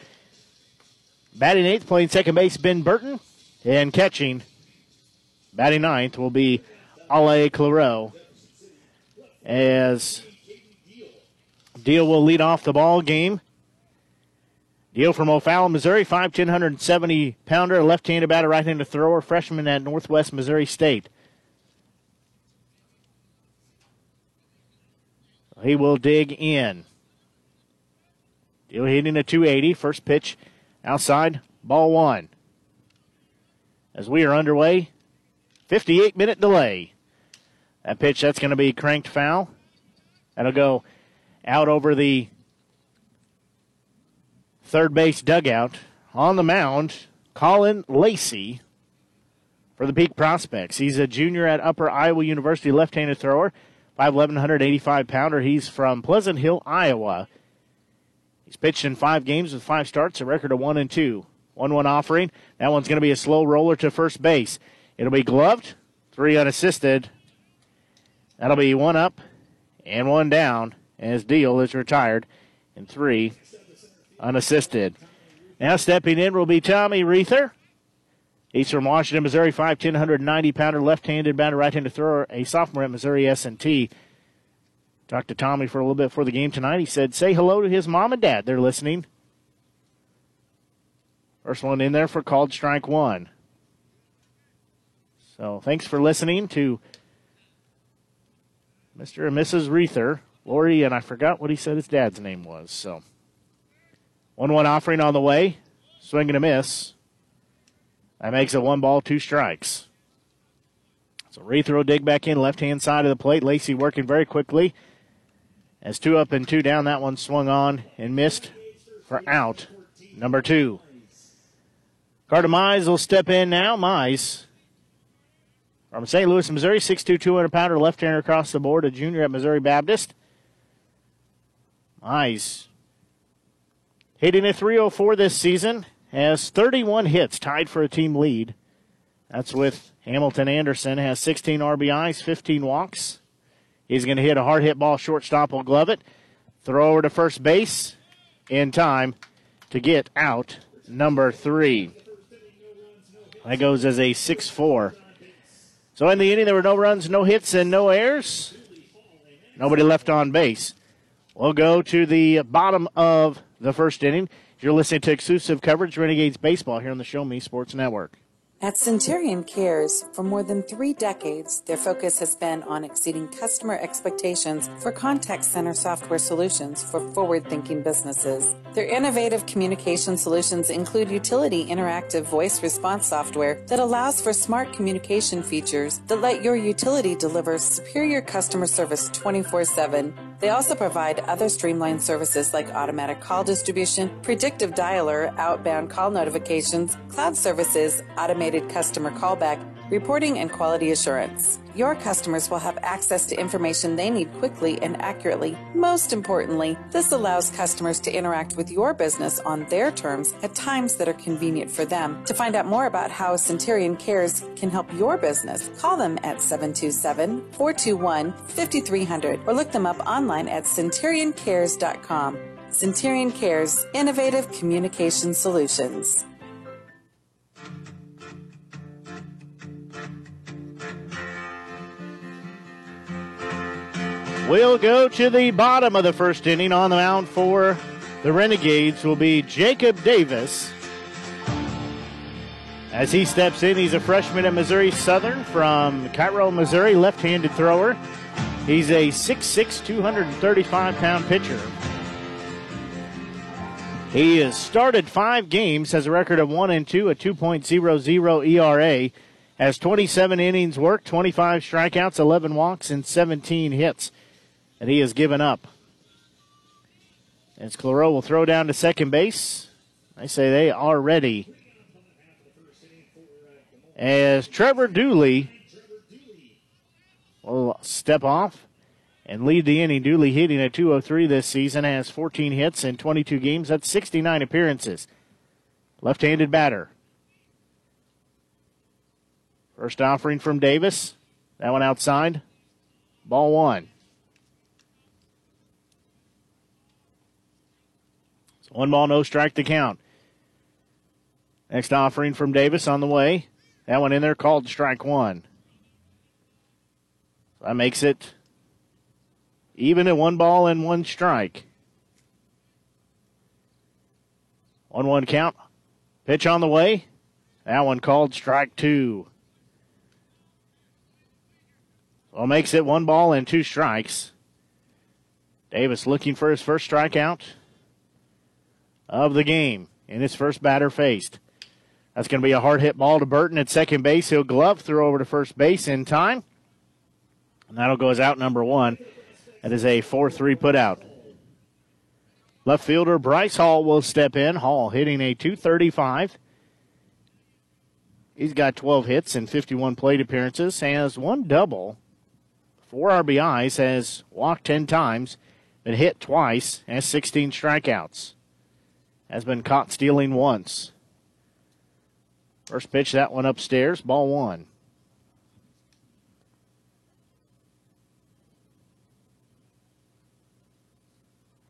Batting eighth, playing second base, Ben Burton. And catching, batting ninth, will be Ale Claro. As Deal will lead off the ball game. Deal from O'Fallon, Missouri, 5'10", 170 pounder, left-handed batter, right-handed thrower, freshman at Northwest Missouri State. He will dig in. Deal hitting a 280. First pitch outside, ball one. As we are underway, 58 minute delay. That pitch, that's going to be cranked foul. That'll go out over the third base dugout. On the mound, Colin Lacey for the Peak Prospects. He's a junior at Upper Iowa University, left handed thrower, 5'11, 185 pounder. He's from Pleasant Hill, Iowa. He's pitched in five games with five starts, a record of one and two. 1 1 offering. That one's going to be a slow roller to first base. It'll be gloved, three unassisted. That'll be one up and one down as Deal is retired, and three unassisted. Now stepping in will be Tommy Reether. He's from Washington, Missouri, 5'10", 190 pounder, left-handed batter, right-handed thrower, a sophomore at Missouri S&T. Talked to Tommy for a little bit before the game tonight. He said, say hello to his mom and dad. They're listening. First one in there for called strike one. So thanks for listening to Mr. and Mrs. Reether, Lori, and I forgot what he said his dad's name was. So 1 1 offering on the way. Swing and a miss. That makes it one ball, two strikes. So Reether dig back in, left hand side of the plate. Lacey working very quickly. As two up and two down, that one swung on and missed for out number two. Carter Mize will step in now. Mize from St. Louis, Missouri, 6'2", 200 pounder, left-hander across the board, a junior at Missouri Baptist. Mize hitting a 304 this season, has 31 hits, tied for a team lead. That's with Hamilton Anderson, has 16 RBIs, 15 walks. He's going to hit a hard hit ball, shortstop will glove it. Throw over to first base in time to get out number three. That goes as a 6 4. So in the inning, there were no runs, no hits, and no errors. Nobody left on base. We'll go to the bottom of the first inning. You're listening to exclusive coverage Renegades Baseball here on the Show Me Sports Network. At Centurion Cares, for more than three decades, their focus has been on exceeding customer expectations for contact center software solutions for forward thinking businesses. Their innovative communication solutions include utility interactive voice response software that allows for smart communication features that let your utility deliver superior customer service 24 7 they also provide other streamlined services like automatic call distribution, predictive dialer, outbound call notifications, cloud services, automated customer callback, reporting, and quality assurance. Your customers will have access to information they need quickly and accurately. Most importantly, this allows customers to interact with your business on their terms at times that are convenient for them. To find out more about how Centurion Cares can help your business, call them at 727 421 5300 or look them up online at centurioncares.com. Centurion Cares, innovative communication solutions. We'll go to the bottom of the first inning on the mound for the Renegades will be Jacob Davis. As he steps in, he's a freshman at Missouri Southern from Cairo, Missouri, left handed thrower. He's a 6'6, 235 pound pitcher. He has started five games, has a record of 1 and 2, a 2.00 ERA, has 27 innings worked, 25 strikeouts, 11 walks, and 17 hits that he has given up. As Claro will throw down to second base. I say they are ready. As Trevor Dooley will step off and lead the inning. Dooley hitting a 203 this season, has 14 hits in 22 games. That's 69 appearances. Left handed batter. First offering from Davis. That one outside. Ball one. One ball, no strike to count. Next offering from Davis on the way. That one in there called strike one. That makes it even at one ball and one strike. 1 1 count. Pitch on the way. That one called strike two. Well, makes it one ball and two strikes. Davis looking for his first strikeout of the game in his first batter faced. That's going to be a hard hit ball to Burton at second base. He'll glove throw over to first base in time. And that'll go as out number one. That is a 4 3 put out. Left fielder Bryce Hall will step in. Hall hitting a 235. He's got 12 hits and 51 plate appearances, has one double, four RBIs, has walked 10 times, been hit twice, has 16 strikeouts has been caught stealing once. First pitch, that one upstairs, ball one.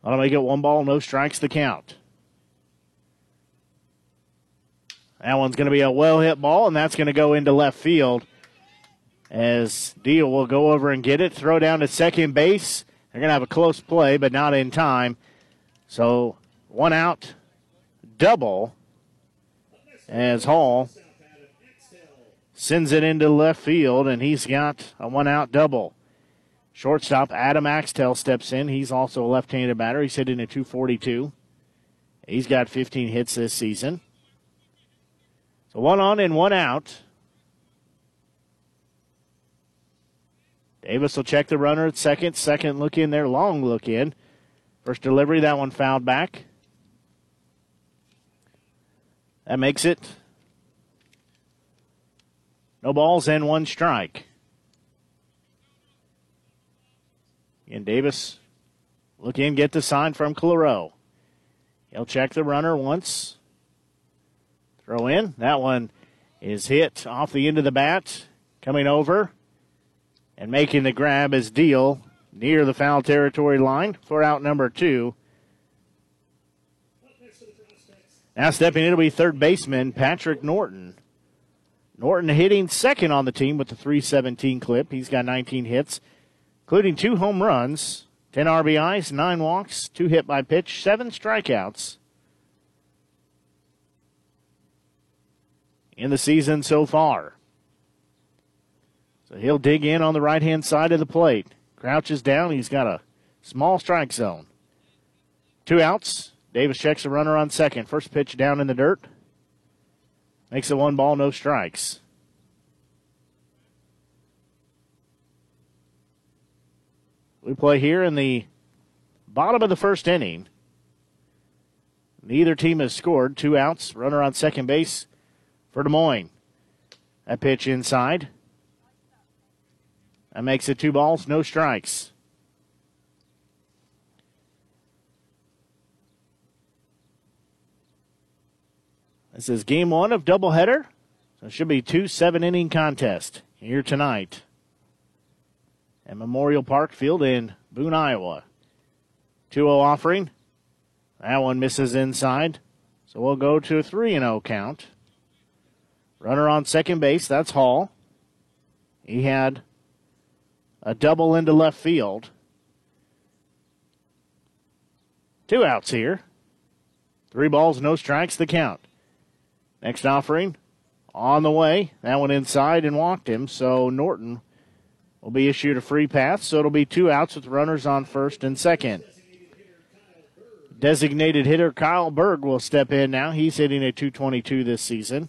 That'll make it one ball, no strikes the count. That one's going to be a well hit ball, and that's going to go into left field. As Deal will go over and get it, throw down to second base. They're going to have a close play, but not in time. So one out, double, as Hall sends it into left field, and he's got a one out double. Shortstop Adam Axtell steps in. He's also a left handed batter. He's hitting a 242. He's got 15 hits this season. So one on and one out. Davis will check the runner at second. Second look in there, long look in. First delivery, that one fouled back. That makes it no balls and one strike. And Davis look in, get the sign from Claro. He'll check the runner once. Throw in. That one is hit off the end of the bat. Coming over and making the grab is Deal near the foul territory line for out number two. Now stepping in will be third baseman Patrick Norton. Norton hitting second on the team with the 317 clip. He's got 19 hits, including two home runs, 10 RBIs, 9 walks, 2 hit by pitch, 7 strikeouts. In the season so far. So he'll dig in on the right hand side of the plate. Crouches down. He's got a small strike zone. Two outs. Davis checks the runner on second. First pitch down in the dirt. Makes it one ball, no strikes. We play here in the bottom of the first inning. Neither team has scored. Two outs. Runner on second base for Des Moines. That pitch inside. That makes it two balls, no strikes. This is game one of doubleheader. So it should be two seven inning contest here tonight at Memorial Park Field in Boone, Iowa. 2 0 offering. That one misses inside. So we'll go to a 3 0 count. Runner on second base, that's Hall. He had a double into left field. Two outs here. Three balls, no strikes, the count. Next offering on the way. That one inside and walked him, so Norton will be issued a free pass, so it'll be two outs with runners on first and second. Designated hitter Kyle Berg will step in now. He's hitting a 222 this season.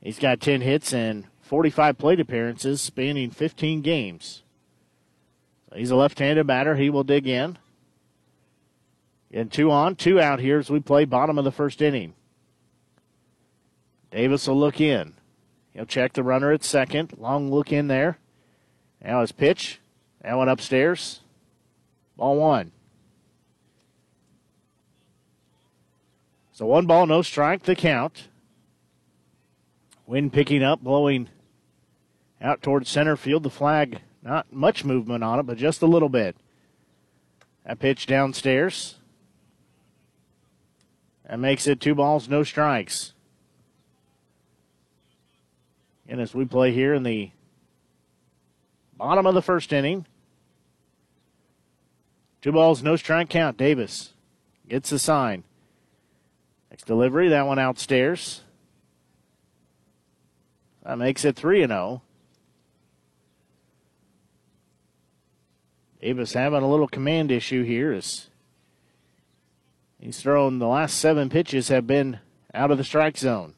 He's got 10 hits and 45 plate appearances spanning 15 games. So he's a left handed batter. He will dig in. And two on, two out here as we play bottom of the first inning. Davis will look in. He'll check the runner at second. Long look in there. Now his pitch. That one upstairs. Ball one. So one ball, no strike, the count. Wind picking up, blowing out towards center field. The flag, not much movement on it, but just a little bit. That pitch downstairs. That makes it two balls, no strikes. And as we play here in the bottom of the first inning, two balls, no strike count. Davis gets the sign. Next delivery, that one outstairs. That makes it 3 0. Davis having a little command issue here as he's thrown the last seven pitches have been out of the strike zone.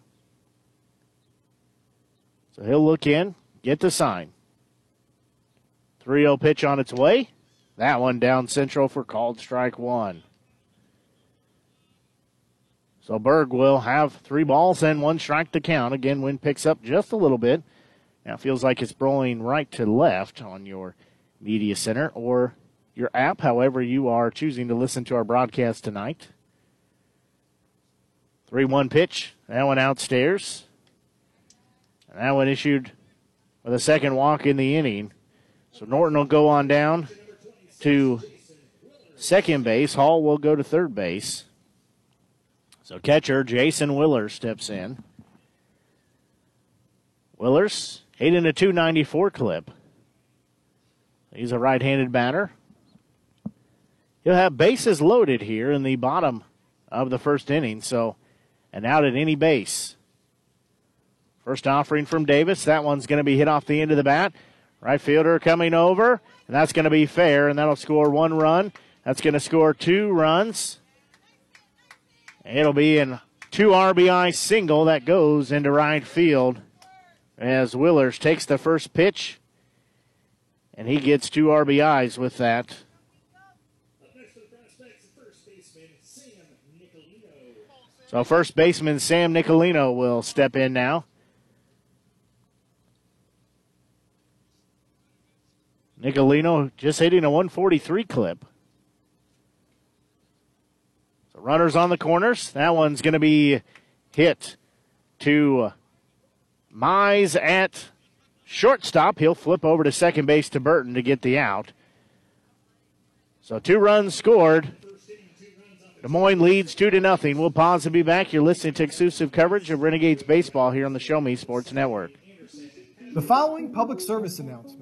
So he'll look in, get the sign. 3 0 pitch on its way. That one down central for called strike one. So Berg will have three balls and one strike to count. Again, wind picks up just a little bit. Now feels like it's blowing right to left on your media center or your app, however you are choosing to listen to our broadcast tonight. 3 1 pitch. That one outstairs. And that one issued with a second walk in the inning. So Norton will go on down to second base. Hall will go to third base. So catcher Jason Willers steps in. Willers hitting a 294 clip. He's a right handed batter. He'll have bases loaded here in the bottom of the first inning, so and out at any base. First offering from Davis. That one's going to be hit off the end of the bat. Right fielder coming over, and that's going to be fair, and that'll score one run. That's going to score two runs. It'll be in two RBI single that goes into right field as Willers takes the first pitch, and he gets two RBIs with that. So first baseman Sam Nicolino will step in now. Nicolino just hitting a 143 clip. So runners on the corners. That one's going to be hit to Mize at shortstop. He'll flip over to second base to Burton to get the out. So two runs scored. Des Moines leads two to nothing. We'll pause and be back. You're listening to exclusive coverage of Renegades baseball here on the Show Me Sports Network. The following public service announcement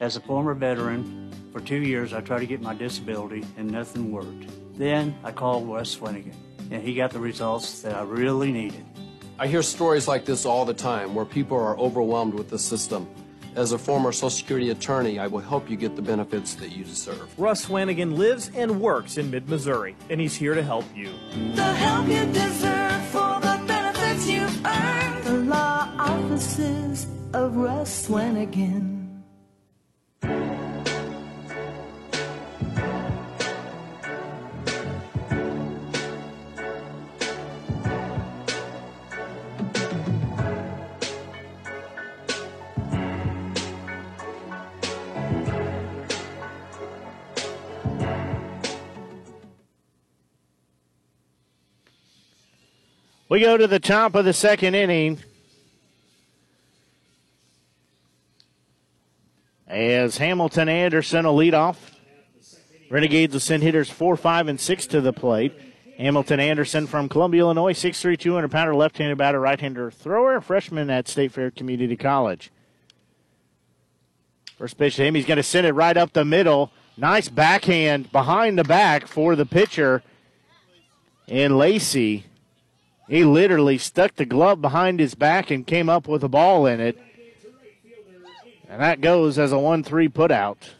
As a former veteran, for two years I tried to get my disability and nothing worked. Then I called Wes Swanigan, and he got the results that I really needed. I hear stories like this all the time where people are overwhelmed with the system. As a former Social Security attorney, I will help you get the benefits that you deserve. Russ Swanigan lives and works in mid Missouri, and he's here to help you. The help you deserve for the benefits you've earned. The law offices of Russ Swanigan. We go to the top of the second inning. As Hamilton Anderson will lead off. Renegades will send hitters 4, 5, and 6 to the plate. Hamilton Anderson from Columbia, Illinois, 6'3", 200 pounder, left handed batter, right hander thrower, freshman at State Fair Community College. First pitch to him, he's going to send it right up the middle. Nice backhand behind the back for the pitcher. And Lacey he literally stuck the glove behind his back and came up with a ball in it. And that goes as a 1 3 putout.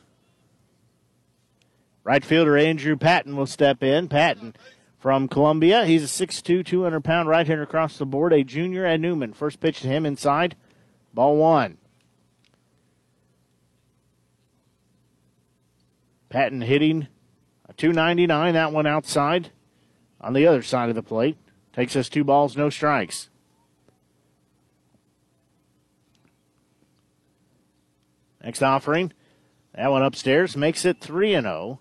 Right fielder Andrew Patton will step in. Patton from Columbia. He's a 6'2, 200 pound right hander across the board, a junior at Newman. First pitch to him inside. Ball one. Patton hitting a 299, that one outside on the other side of the plate. Takes us two balls, no strikes. Next offering, that one upstairs makes it 3 and 0.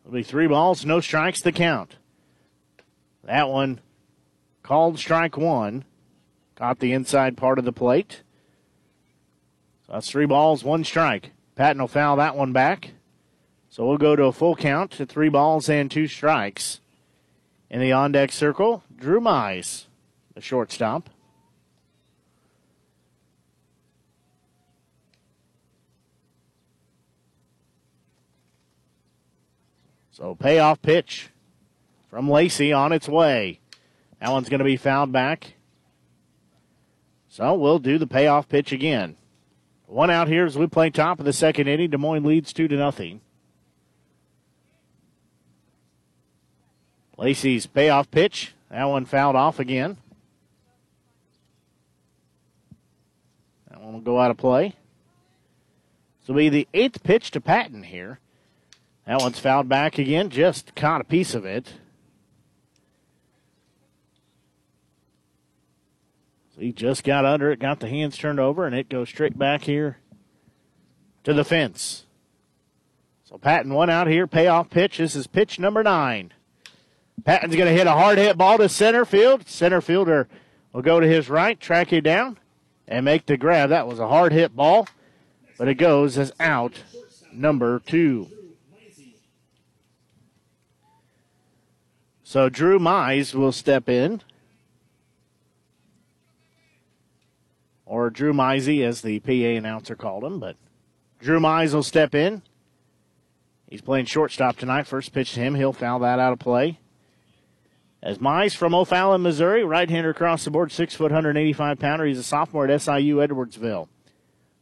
It'll be three balls, no strikes to count. That one called strike one. Caught the inside part of the plate. So that's three balls, one strike. Patton will foul that one back. So we'll go to a full count to three balls and two strikes. In the on deck circle, Drew Mize, the shortstop. So payoff pitch from Lacey on its way. That one's going to be fouled back. So we'll do the payoff pitch again. One out here as we play top of the second inning. Des Moines leads two to nothing. Lacey's payoff pitch. That one fouled off again. That one will go out of play. This will be the eighth pitch to Patton here. That one's fouled back again, just caught a piece of it. So he just got under it, got the hands turned over, and it goes straight back here to the fence. So Patton one out here, payoff pitch. This is pitch number nine. Patton's going to hit a hard hit ball to center field. Center fielder will go to his right, track it down, and make the grab. That was a hard hit ball, but it goes as out number two. So Drew Mize will step in. Or Drew Mizey, as the PA announcer called him, but Drew Mize will step in. He's playing shortstop tonight. First pitch to him, he'll foul that out of play. As Mize from O'Fallon, Missouri, right hander across the board, six foot, 185 pounder. He's a sophomore at SIU Edwardsville.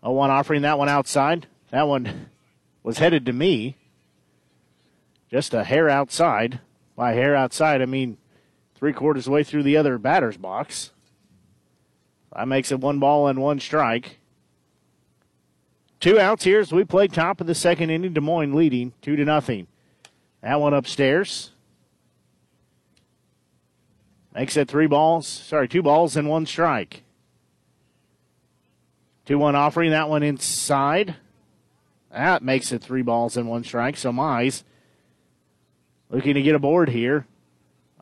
0 1 offering that one outside. That one [LAUGHS] was headed to me. Just a hair outside. By hair outside, I mean three quarters way through the other batter's box. That makes it one ball and one strike. Two outs here as we play top of the second inning. Des Moines leading two to nothing. That one upstairs. Makes it three balls. Sorry, two balls and one strike. 2 1 offering. That one inside. That makes it three balls and one strike. So Mize looking to get aboard here.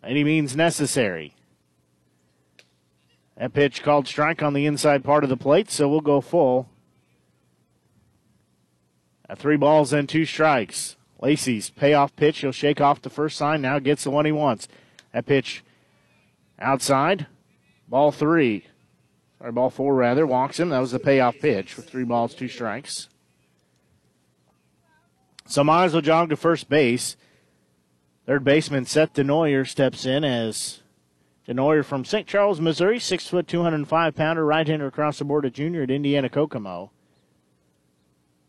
Any means necessary. That pitch called strike on the inside part of the plate, so we'll go full. At three balls and two strikes. Lacey's payoff pitch. He'll shake off the first sign. Now gets the one he wants. That pitch outside. Ball three. Sorry, ball four rather. Walks him. That was the payoff pitch with three balls, two strikes. So Mize will jog to first base. Third baseman Seth Denoyer steps in as Denoyer from St. Charles, Missouri, six foot, 205 pounder, right hander across the board, a junior at Indiana Kokomo.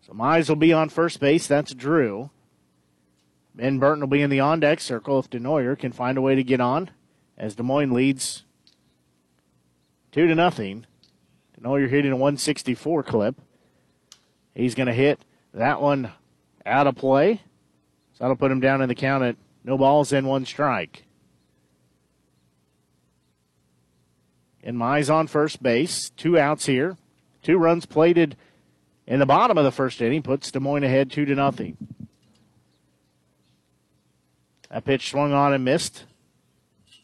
So Mize will be on first base. That's Drew. Ben Burton will be in the on deck circle if Denoyer can find a way to get on as Des Moines leads two to nothing. Denoyer hitting a 164 clip. He's going to hit that one out of play. So that'll put him down in the count at no balls and one strike. And Mize on first base. Two outs here. Two runs plated in the bottom of the first inning puts Des Moines ahead two to nothing. That pitch swung on and missed.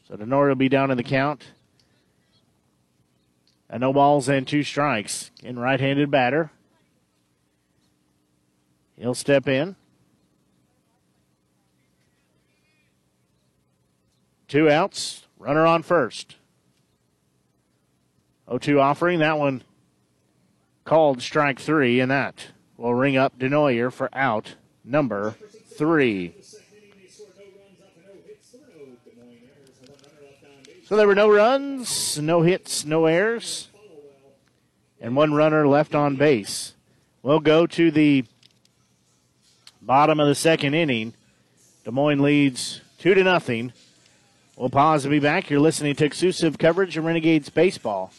So Denoyer will be down in the count. And no balls and two strikes. In right-handed batter. He'll step in. Two outs. Runner on first. 0 2 offering. That one called strike three, and that will ring up Denoyer for out number three. So there were no runs, no hits, no errors, and one runner left on base. We'll go to the bottom of the second inning. Des Moines leads two to nothing. We'll pause and be back. You're listening to exclusive coverage of Renegades baseball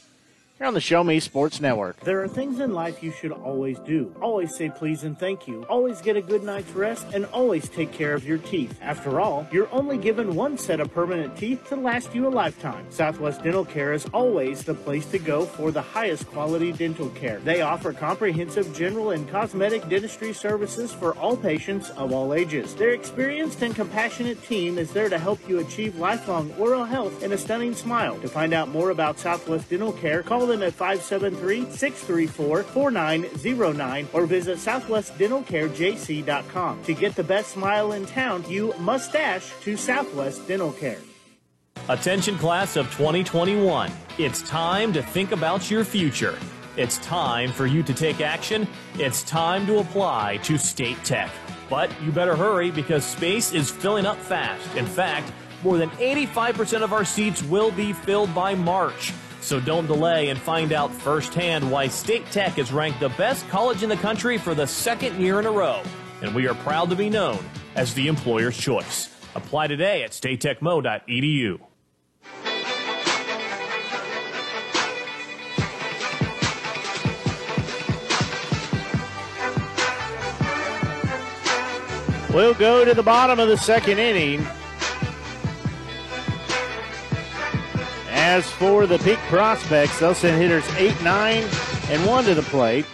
here on the Show Me Sports Network. There are things in life you should always do. Always say please and thank you. Always get a good night's rest and always take care of your teeth. After all, you're only given one set of permanent teeth to last you a lifetime. Southwest Dental Care is always the place to go for the highest quality dental care. They offer comprehensive general and cosmetic dentistry services for all patients of all ages. Their experienced and compassionate team is there to help you achieve lifelong oral health and a stunning smile. To find out more about Southwest Dental Care, call them at 573-634-4909 or visit southwestdentalcarejc.com. To get the best smile in town, you must dash to Southwest Dental Care. Attention class of 2021. It's time to think about your future. It's time for you to take action. It's time to apply to State Tech. But you better hurry because space is filling up fast. In fact, more than 85% of our seats will be filled by March. So don't delay and find out firsthand why State Tech is ranked the best college in the country for the second year in a row. And we are proud to be known as the employer's choice. Apply today at statetechmo.edu. We'll go to the bottom of the second inning. As for the Peak Prospects, they'll send hitters 8, 9, and 1 to the plate.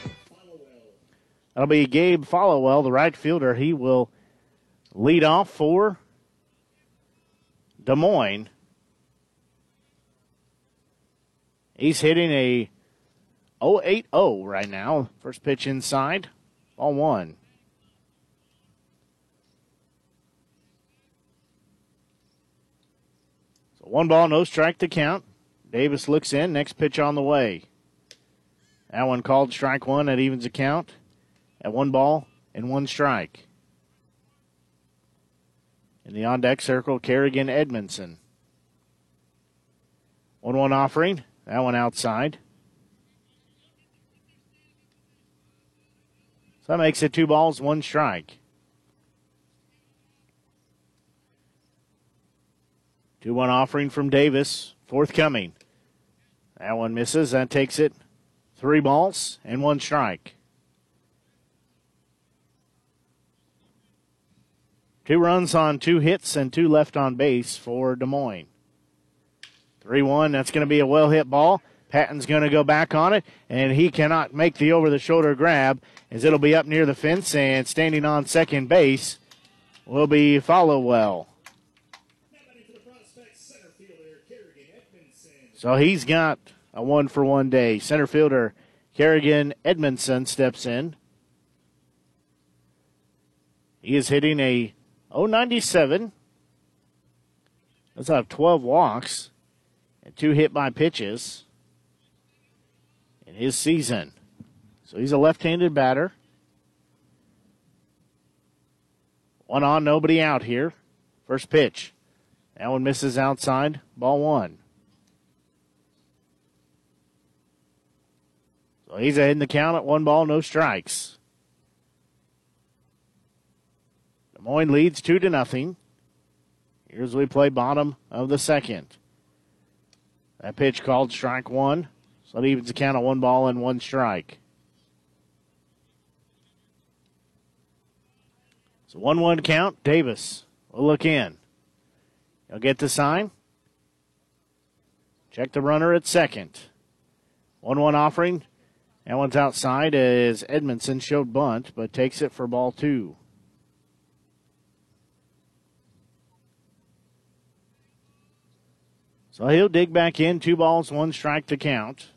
That'll be Gabe Followell, the right fielder. He will lead off for Des Moines. He's hitting a 080 right now. First pitch inside, ball one. So one ball, no strike to count. Davis looks in. Next pitch on the way. That one called strike one. That evens the count at one ball and one strike. In the on deck circle, Kerrigan Edmondson. 1 1 offering. That one outside. So that makes it two balls, one strike. 2 1 offering from Davis. Forthcoming. That one misses. That takes it three balls and one strike. Two runs on two hits and two left on base for Des Moines. 3 1. That's going to be a well hit ball. Patton's going to go back on it, and he cannot make the over the shoulder grab as it'll be up near the fence and standing on second base will be Followell. So he's got a one for one day. Center fielder Kerrigan Edmondson steps in. He is hitting a 097. That's out of 12 walks and two hit by pitches in his season. So he's a left handed batter. One on, nobody out here. First pitch. That one misses outside. Ball one. He's ahead in the count at one ball, no strikes. Des Moines leads two to nothing. Here's we play bottom of the second. That pitch called strike one. So it evens the count of one ball and one strike. So 1 1 count. Davis will look in. He'll get the sign. Check the runner at second. 1 1 offering. That one's outside as Edmondson showed bunt, but takes it for ball two. So he'll dig back in. Two balls, one strike to count.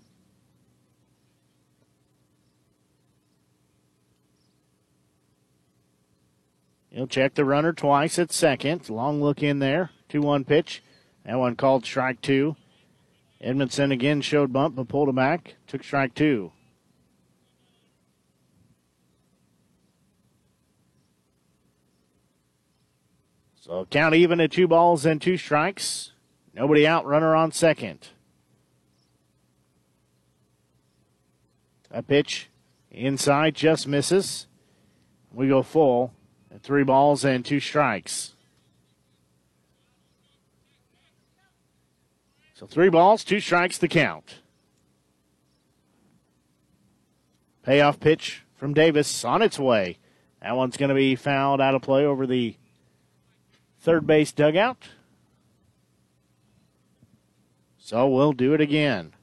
He'll check the runner twice at second. Long look in there. 2 1 pitch. That one called strike two. Edmondson again showed bump but pulled him back. Took strike two. So count even at two balls and two strikes. Nobody out, runner on second. A pitch inside just misses. We go full at three balls and two strikes. So three balls, two strikes the count. Payoff pitch from Davis on its way. That one's going to be fouled out of play over the third base dugout. So we'll do it again.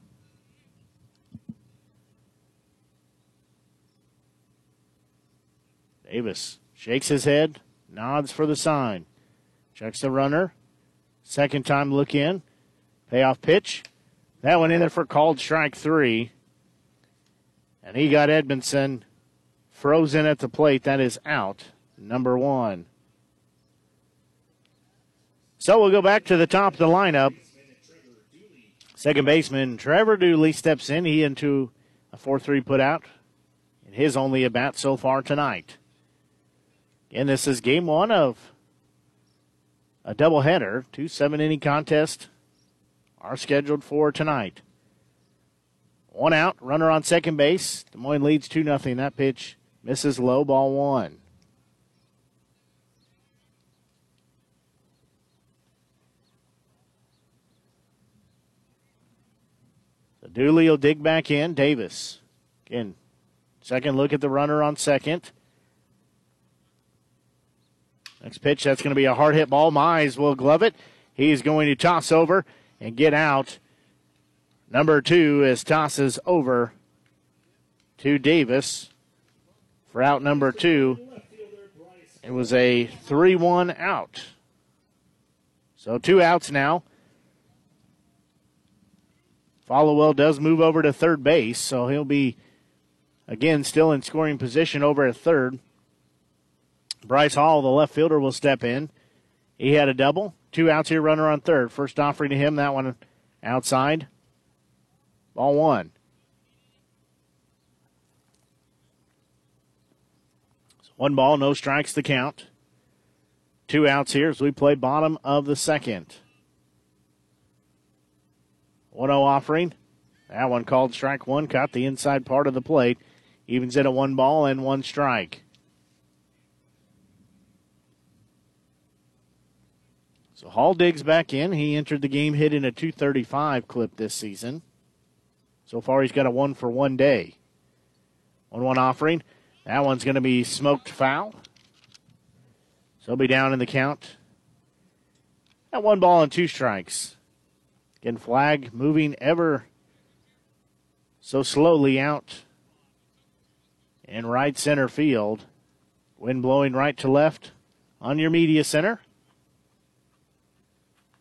Davis shakes his head, nods for the sign, checks the runner. Second time look in. Payoff pitch. That one in there for called strike three. And he got Edmondson frozen at the plate. That is out. Number one. So we'll go back to the top of the lineup. Second baseman Trevor Dooley steps in. He into a 4 3 put out in his only at bat so far tonight. And this is game one of a doubleheader. Two seven inning contests are scheduled for tonight. One out, runner on second base. Des Moines leads 2 0. That pitch misses low, ball one. Dooley will dig back in. Davis. Again, second look at the runner on second. Next pitch, that's going to be a hard hit ball. Mize will glove it. He's going to toss over and get out. Number two is tosses over to Davis for out number two. It was a 3 1 out. So two outs now. Followell does move over to third base, so he'll be again still in scoring position over at third. Bryce Hall, the left fielder, will step in. He had a double. Two outs here, runner on third. First offering to him, that one outside. Ball one. One ball, no strikes to count. Two outs here as we play bottom of the second. 1 0 offering. That one called strike one, caught the inside part of the plate. Evens it at one ball and one strike. So Hall digs back in. He entered the game hitting a 235 clip this season. So far, he's got a one for one day. 1 1 offering. That one's going to be smoked foul. So he'll be down in the count. At one ball and two strikes. Again, flag moving ever so slowly out in right center field. Wind blowing right to left on your media center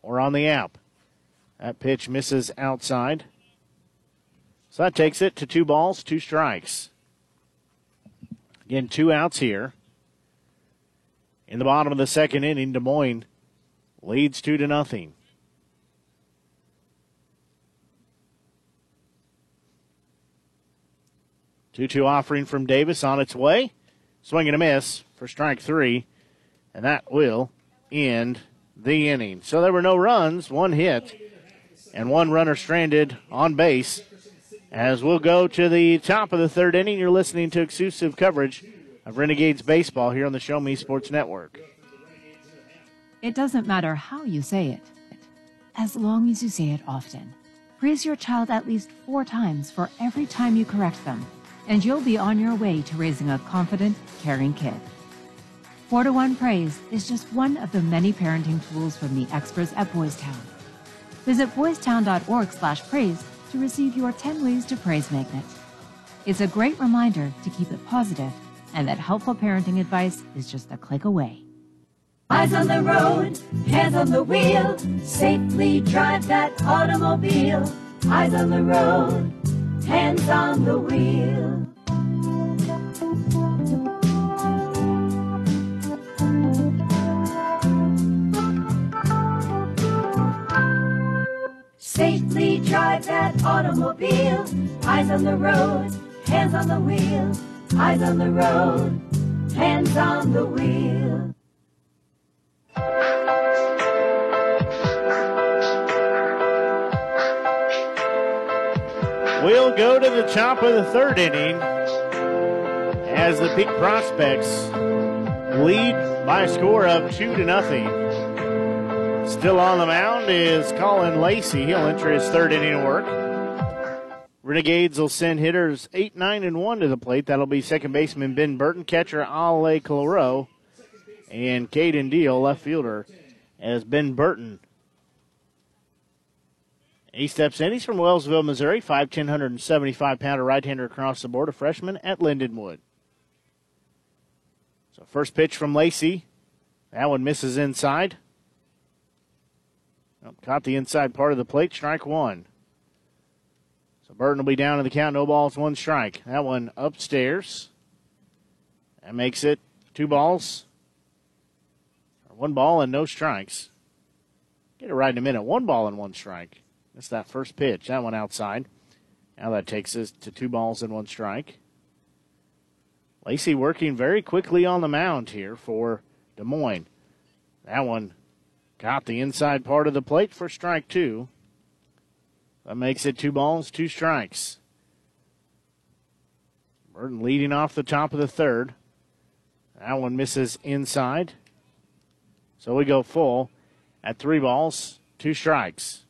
or on the app. That pitch misses outside. So that takes it to two balls, two strikes. Again, two outs here. In the bottom of the second inning, Des Moines leads two to nothing. Two-two offering from Davis on its way. Swing and a miss for strike three, and that will end the inning. So there were no runs, one hit, and one runner stranded on base. As we'll go to the top of the third inning, you're listening to exclusive coverage of Renegades Baseball here on the Show Me Sports Network. It doesn't matter how you say it, as long as you say it often. Praise your child at least four times for every time you correct them, and you'll be on your way to raising a confident, caring kid. 4 to 1 Praise is just one of the many parenting tools from the experts at Boys Town. Visit boystown.org slash praise to receive your 10 Ways to Praise magnet. It's a great reminder to keep it positive and that helpful parenting advice is just a click away. Eyes on the road, hands on the wheel, safely drive that automobile. Eyes on the road, hands on the wheel. Safely drive that automobile. Eyes on the road, hands on the wheel. Eyes on the road, hands on the wheel. We'll go to the top of the third inning as the Peak Prospects lead by a score of two to nothing. Still on the mound is Colin Lacey. He'll enter his third inning work. Renegades will send hitters 8, 9, and 1 to the plate. That'll be second baseman Ben Burton, catcher Ale Claro, and Caden Deal, left fielder, as Ben Burton. He steps in. He's from Wellsville, Missouri, 5'10", 175 pounder right hander across the board, a freshman at Lindenwood. So first pitch from Lacey. That one misses inside. Nope, caught the inside part of the plate, strike one. So Burton will be down in the count, no balls, one strike. That one upstairs. That makes it two balls, one ball and no strikes. Get it right in a minute. One ball and one strike. That's that first pitch. That one outside. Now that takes us to two balls and one strike. Lacey working very quickly on the mound here for Des Moines. That one got the inside part of the plate for strike two. That makes it two balls, two strikes. Burton leading off the top of the third. That one misses inside. So we go full at three balls, two strikes.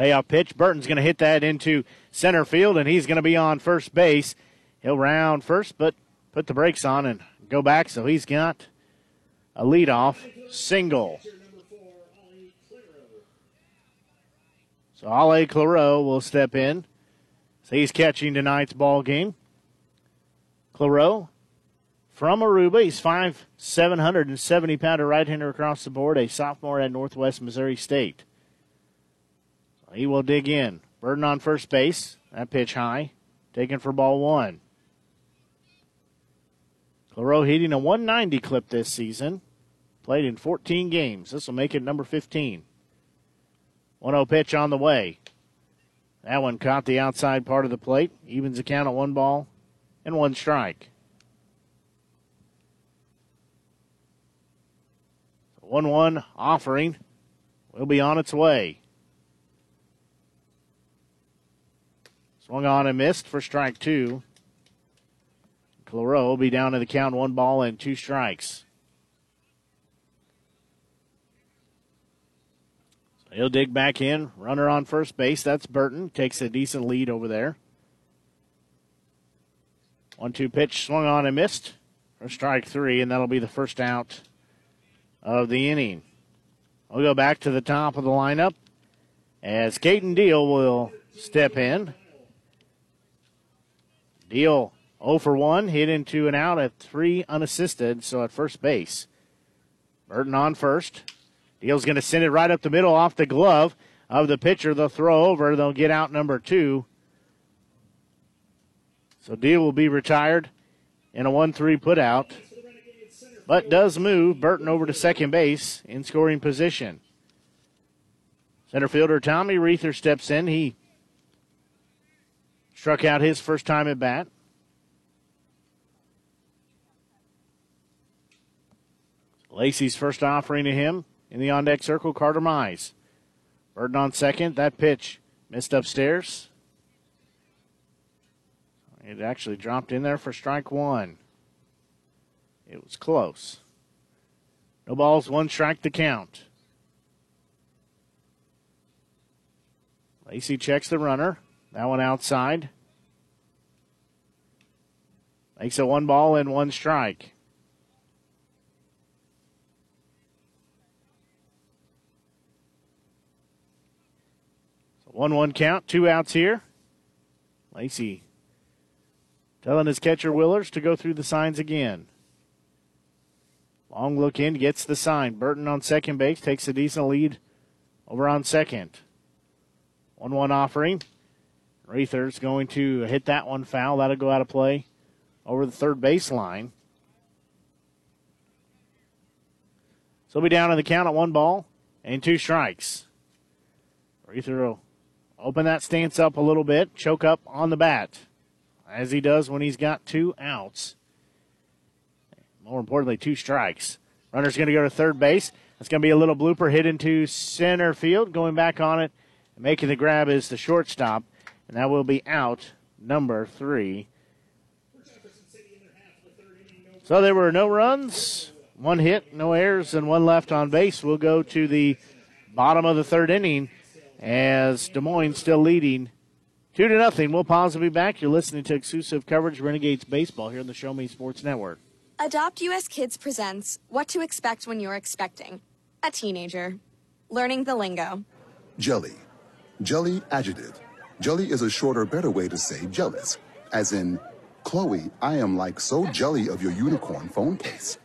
Payoff pitch. Burton's going to hit that into center field, and he's going to be on first base. He'll round first, but put the brakes on and go back. So he's got a leadoff single. So Ale Claro will step in. So he's catching tonight's ball game. Claro from Aruba. He's five seven hundred and seventy pounder right hander across the board, a sophomore at Northwest Missouri State. He will dig in. Burton on first base. That pitch high. Taken for ball one. Claro hitting a 190 clip this season. Played in 14 games. This will make it number 15. 1 0 pitch on the way. That one caught the outside part of the plate. Evens the count at one ball and one strike. 1 1 offering will be on its way. Swung on and missed for strike two. Claro will be down to the count one ball and two strikes. So he'll dig back in. Runner on first base. That's Burton. Takes a decent lead over there. One two pitch swung on and missed for strike three, and that'll be the first out of the inning. We'll go back to the top of the lineup as Caden Deal will step in. Deal 0 for 1, hit into an out at three unassisted, so at first base. Burton on first. Deal's going to send it right up the middle off the glove of the pitcher. They'll throw over. They'll get out number two. So Deal will be retired in a 1 3 putout, but does move Burton over to second base in scoring position. Center fielder Tommy Reether steps in. He Struck out his first time at bat. Lacey's first offering to him in the on deck circle, Carter Mize. Burton on second. That pitch missed upstairs. It actually dropped in there for strike one. It was close. No balls, one strike to count. Lacey checks the runner. That one outside. Makes it one ball and one strike. So 1 1 count, two outs here. Lacey telling his catcher Willers to go through the signs again. Long look in, gets the sign. Burton on second base takes a decent lead over on second. 1 1 offering. Reether's going to hit that one foul. That'll go out of play over the third baseline. So he'll be down in the count at one ball and two strikes. Reether will open that stance up a little bit, choke up on the bat, as he does when he's got two outs. More importantly, two strikes. Runner's going to go to third base. That's going to be a little blooper hit into center field. Going back on it making the grab is the shortstop and that will be out number three. So there were no runs, one hit, no errors, and one left on base. We'll go to the bottom of the third inning as Des Moines still leading two to nothing. We'll pause and be back. You're listening to exclusive coverage Renegades baseball here on the Show Me Sports Network. Adopt US Kids presents What to Expect When You're Expecting a Teenager. Learning the lingo. Jelly. Jelly adjective Jelly is a shorter, better way to say jealous. As in, Chloe, I am like so jelly of your unicorn phone case.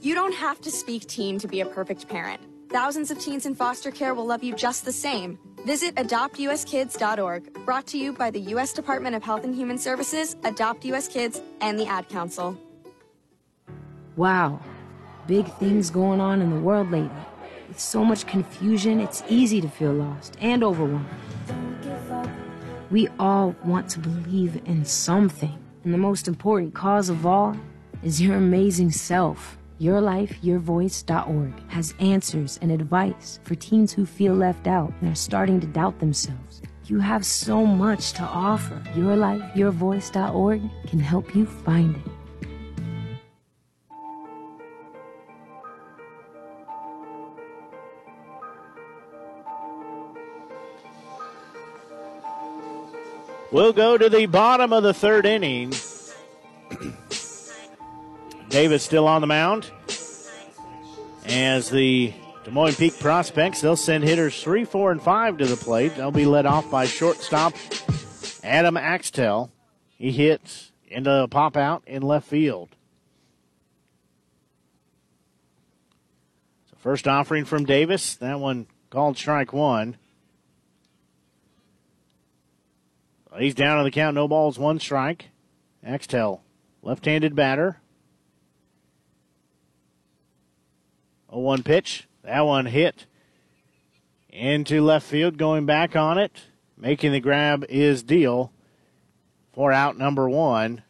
You don't have to speak teen to be a perfect parent. Thousands of teens in foster care will love you just the same. Visit adoptuskids.org, brought to you by the U.S. Department of Health and Human Services, Adopt U.S. Kids, and the Ad Council. Wow, big things going on in the world lately. With so much confusion, it's easy to feel lost and overwhelmed. We all want to believe in something. And the most important cause of all is your amazing self. YourLifeYourVoice.org has answers and advice for teens who feel left out and are starting to doubt themselves. You have so much to offer. YourLifeYourVoice.org can help you find it. We'll go to the bottom of the third inning. Davis still on the mound. As the Des Moines Peak Prospects, they'll send hitters 3, 4, and 5 to the plate. They'll be led off by shortstop Adam Axtell. He hits into a pop out in left field. So first offering from Davis. That one called strike one. He's down on the count, no balls, one strike. Axtell, left handed batter. 0 1 pitch. That one hit into left field, going back on it. Making the grab is Deal for out number one.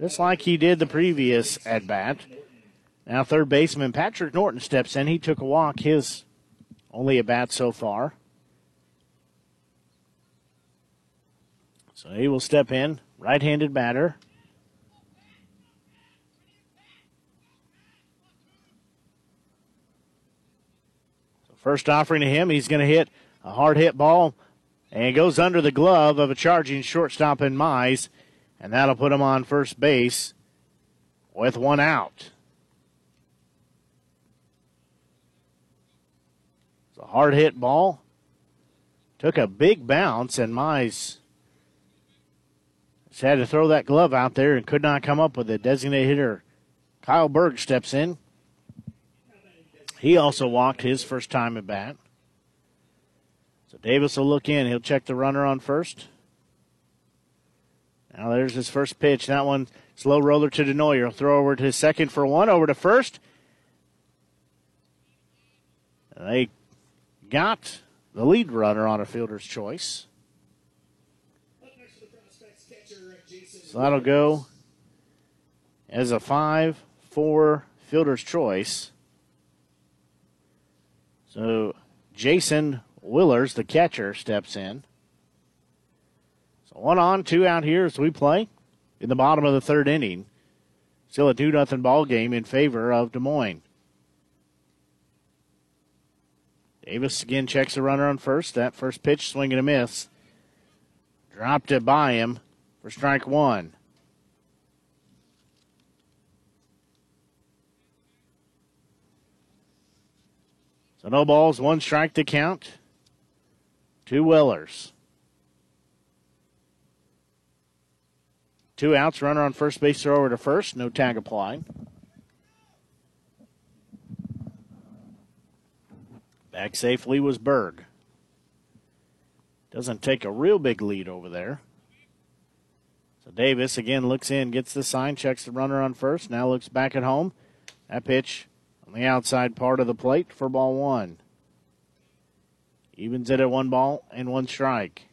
Just like he did the previous at bat. Now, third baseman Patrick Norton steps in. He took a walk, his only a bat so far. So he will step in, right handed batter. First offering to him, he's going to hit a hard hit ball and goes under the glove of a charging shortstop in Mize, and that'll put him on first base with one out. It's a hard hit ball. Took a big bounce, and Mize had to throw that glove out there and could not come up with a Designated hitter Kyle Berg steps in. He also walked his first time at bat. So Davis will look in. He'll check the runner on first. Now there's his first pitch. That one, slow roller to Denoyer. Throw over to second for one, over to first. They got the lead runner on a fielder's choice. So that'll go as a 5 4 fielder's choice. So Jason Willers, the catcher, steps in. So one on, two out here as we play in the bottom of the third inning. Still a 2 0 ball game in favor of Des Moines. Davis again checks the runner on first. That first pitch, swing and a miss. Dropped it by him for strike one. So no balls, one strike to count. Two Willers. Two outs, runner on first base, throw over to first, no tag applied. Back safely was Berg. Doesn't take a real big lead over there. Davis again looks in, gets the sign, checks the runner on first, now looks back at home. That pitch on the outside part of the plate for ball one. Evens it at one ball and one strike.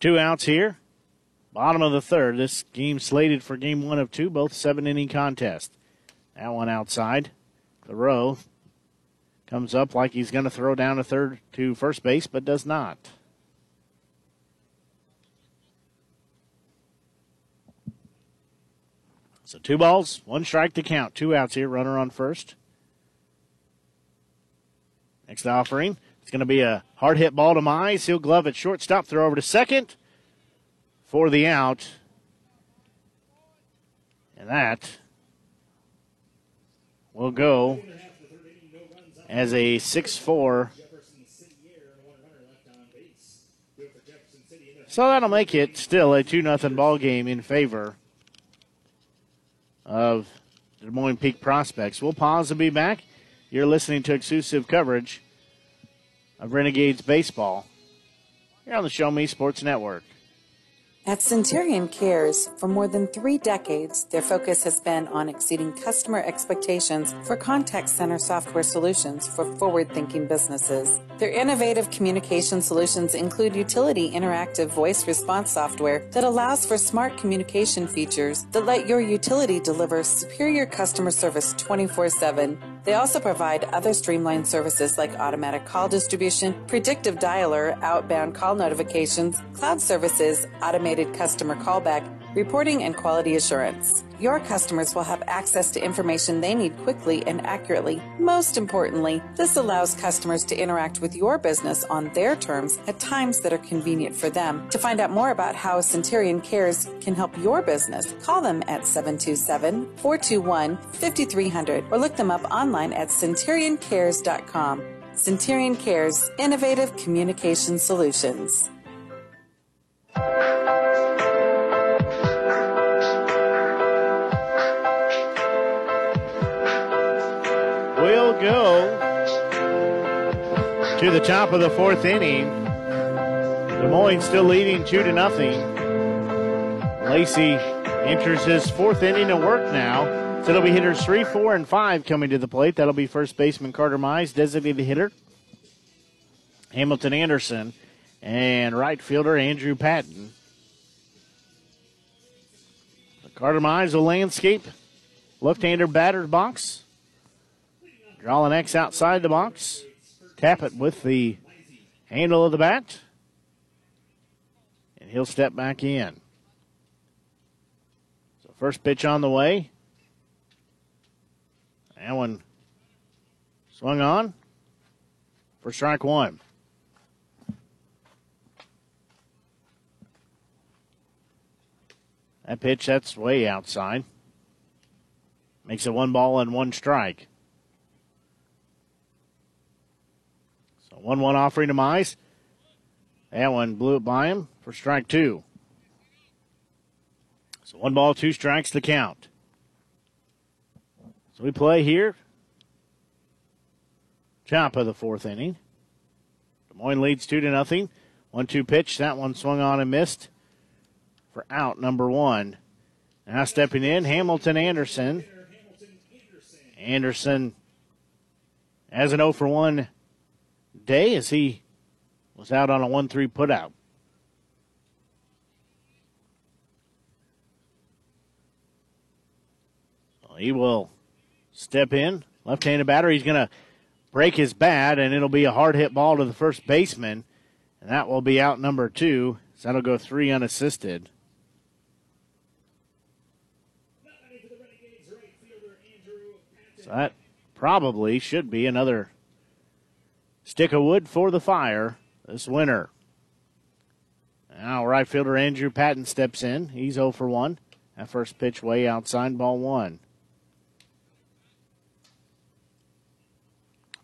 Two outs here. Bottom of the third. This game slated for game one of two, both seven inning contest. That one outside. Thoreau Comes up like he's going to throw down a third to first base, but does not. So two balls, one strike to count. Two outs here. Runner on first. Next offering. It's going to be a hard hit ball to Mize. He'll glove at shortstop. Throw over to second for the out. And that will go as a 6 4. So that'll make it still a 2 0 ball game in favor of Des Moines Peak Prospects. We'll pause and be back. You're listening to exclusive coverage of Renegades Baseball here on the Show Me Sports Network. At Centurion Cares, for more than three decades, their focus has been on exceeding customer expectations for contact center software solutions for forward thinking businesses. Their innovative communication solutions include utility interactive voice response software that allows for smart communication features that let your utility deliver superior customer service 24 7 they also provide other streamlined services like automatic call distribution, predictive dialer, outbound call notifications, cloud services, automated customer callback, reporting, and quality assurance. Your customers will have access to information they need quickly and accurately. Most importantly, this allows customers to interact with your business on their terms at times that are convenient for them. To find out more about how Centurion Cares can help your business, call them at 727 421 5300 or look them up online at centurioncares.com. Centurion Cares, innovative communication solutions. Go to the top of the fourth inning. Des Moines still leading two to nothing. Lacey enters his fourth inning of work now. So it'll be hitters three, four, and five coming to the plate. That'll be first baseman Carter Mize, designated hitter. Hamilton Anderson and right fielder Andrew Patton. Carter Mize will landscape left-hander batter's box. Draw an X outside the box. Tap it with the handle of the bat. And he'll step back in. So first pitch on the way. That one swung on for strike one. That pitch, that's way outside. Makes it one ball and one strike. 1 1 offering to Mize. That one blew it by him for strike two. So one ball, two strikes to count. So we play here. Top of the fourth inning. Des Moines leads two to nothing. One two pitch. That one swung on and missed for out number one. Now stepping in, Hamilton Anderson. Anderson has an 0 for 1 day as he was out on a 1 3 putout. Well, he will step in. Left handed batter. He's going to break his bat, and it'll be a hard hit ball to the first baseman. And that will be out number two. So that'll go three unassisted. So that probably should be another stick of wood for the fire this winter. Now, right fielder Andrew Patton steps in. He's 0 for 1. That first pitch way outside, ball one.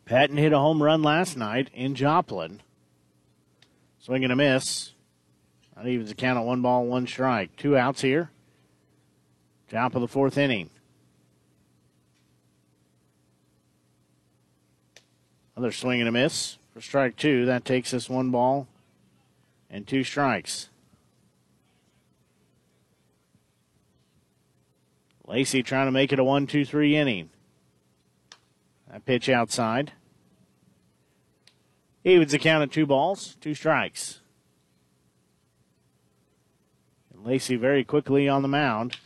Patton hit a home run last night in Joplin. Swing and a miss. That evens the count at one ball, one strike. Two outs here. Top of the fourth inning. Another swing and a miss for strike two. That takes us one ball and two strikes. Lacey trying to make it a one, two, three inning. That pitch outside. Evens the count of two balls, two strikes. And Lacey very quickly on the mound.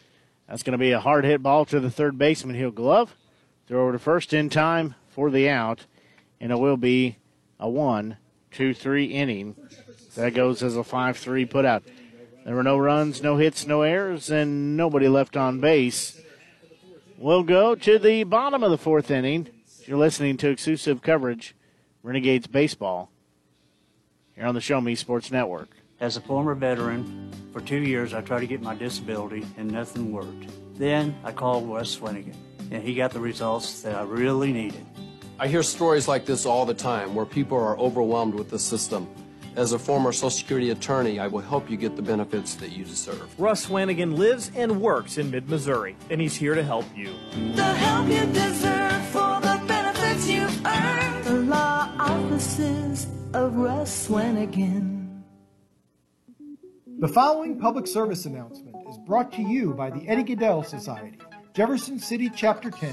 That's going to be a hard hit ball to the third baseman. He'll glove, throw over to first in time for the out, and it will be a one, two, three inning. That goes as a 5 3 putout. There were no runs, no hits, no errors, and nobody left on base. We'll go to the bottom of the fourth inning. You're listening to exclusive coverage, Renegades Baseball, here on the Show Me Sports Network. As a former veteran, for two years I tried to get my disability and nothing worked. Then I called Russ Swanigan, and he got the results that I really needed. I hear stories like this all the time where people are overwhelmed with the system. As a former Social Security attorney, I will help you get the benefits that you deserve. Russ Swanigan lives and works in mid Missouri, and he's here to help you. The help you deserve for the benefits you've earned. The law offices of Russ Swanigan. The following public service announcement is brought to you by the Eddie Gaedel Society, Jefferson City Chapter 10,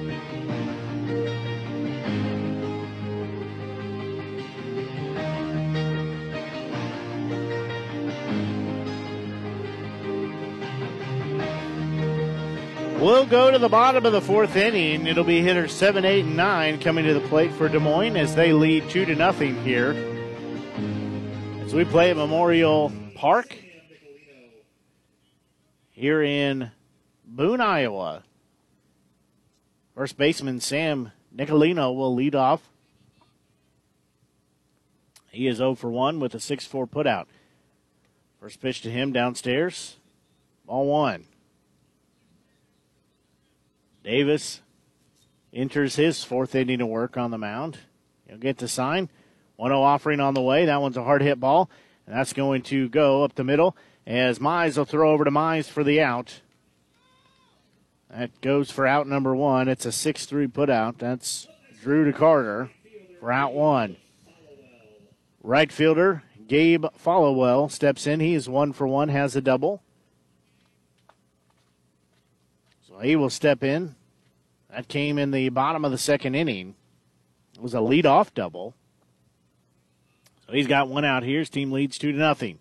We'll go to the bottom of the fourth inning. It'll be hitters seven, eight, and nine coming to the plate for Des Moines as they lead two to nothing here. As we play at Memorial Park here in Boone, Iowa. First baseman Sam Nicolino will lead off. He is 0 for 1 with a 6 4 putout. First pitch to him downstairs. Ball one. Davis enters his fourth inning of work on the mound. He'll get the sign. 1 0 offering on the way. That one's a hard hit ball, and that's going to go up the middle as Mize will throw over to Mize for the out. That goes for out number one. It's a 6 3 putout. That's Drew to Carter for out one. Right fielder Gabe Followell steps in. He is one for one, has a double. So he will step in. That came in the bottom of the second inning. It was a lead-off double. So he's got one out here. His team leads two to nothing.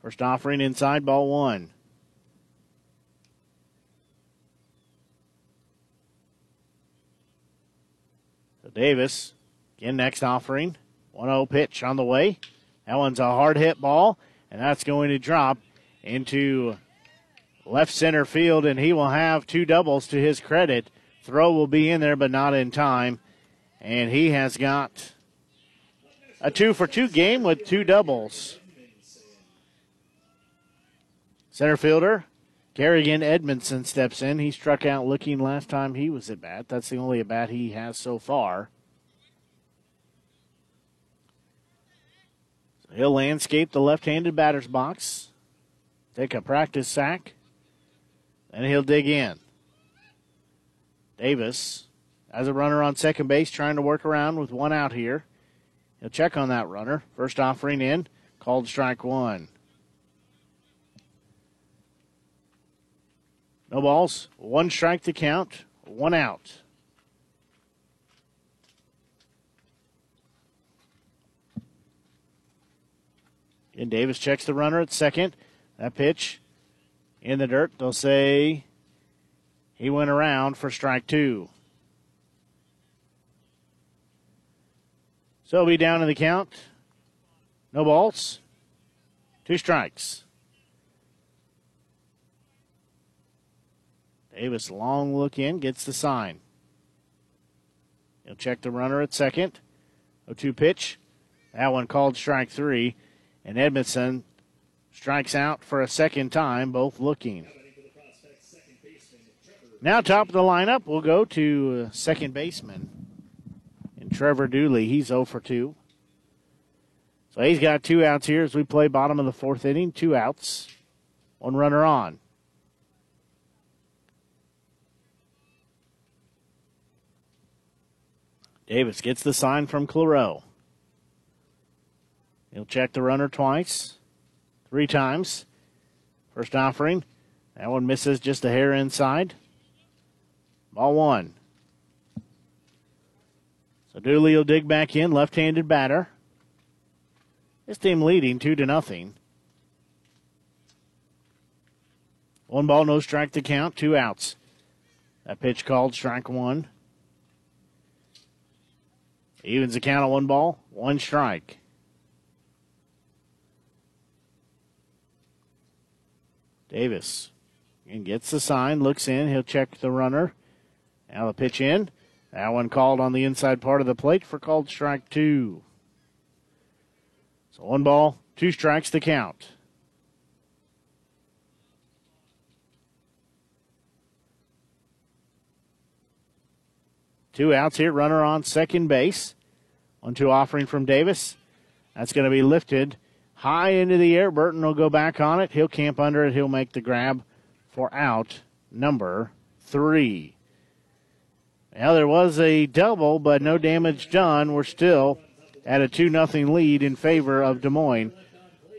First offering inside, ball one. So Davis, again, next offering. 1 0 pitch on the way. That one's a hard hit ball, and that's going to drop into left center field, and he will have two doubles to his credit. Throw will be in there, but not in time. And he has got a two for two game with two doubles. Center fielder, Kerrigan Edmondson steps in. He struck out looking last time he was at bat. That's the only at bat he has so far. So he'll landscape the left handed batter's box, take a practice sack, and he'll dig in. Davis, as a runner on second base, trying to work around with one out here. He'll check on that runner. First offering in, called strike one. No balls, one strike to count, one out. And Davis checks the runner at second. That pitch in the dirt. They'll say he went around for strike two. So he'll be down in the count. No balls. Two strikes. Davis, long look in, gets the sign. He'll check the runner at second. 0 2 pitch. That one called strike three. And Edmondson strikes out for a second time, both looking. Now, top of the lineup, we'll go to uh, second baseman. And Trevor Dooley, he's 0 for 2. So he's got two outs here as we play bottom of the fourth inning. Two outs, one runner on. Davis gets the sign from Claro. He'll check the runner twice, three times. First offering. That one misses just a hair inside. Ball one. So Dooley will dig back in, left-handed batter. This team leading two to nothing. One ball, no strike to count, two outs. That pitch called strike one. Evens the count of one ball, one strike. Davis and gets the sign, looks in, he'll check the runner. Now the pitch in. That one called on the inside part of the plate for called strike two. So one ball, two strikes to count. Two outs here, runner on second base. One two offering from Davis. That's going to be lifted high into the air. Burton will go back on it. He'll camp under it. He'll make the grab for out number three. Now there was a double, but no damage done. We're still at a 2 0 lead in favor of Des Moines.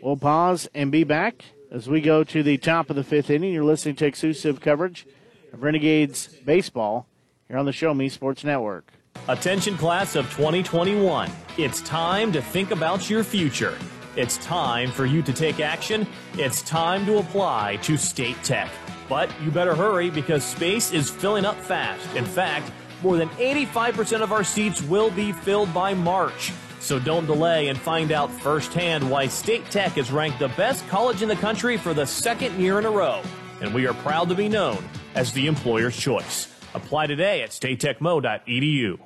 We'll pause and be back as we go to the top of the fifth inning. You're listening to exclusive coverage of Renegades Baseball here on the Show Me Sports Network. Attention, class of 2021. It's time to think about your future. It's time for you to take action. It's time to apply to State Tech. But you better hurry because space is filling up fast. In fact, more than 85% of our seats will be filled by March. So don't delay and find out firsthand why State Tech is ranked the best college in the country for the second year in a row. And we are proud to be known as the employer's choice. Apply today at statetechmo.edu.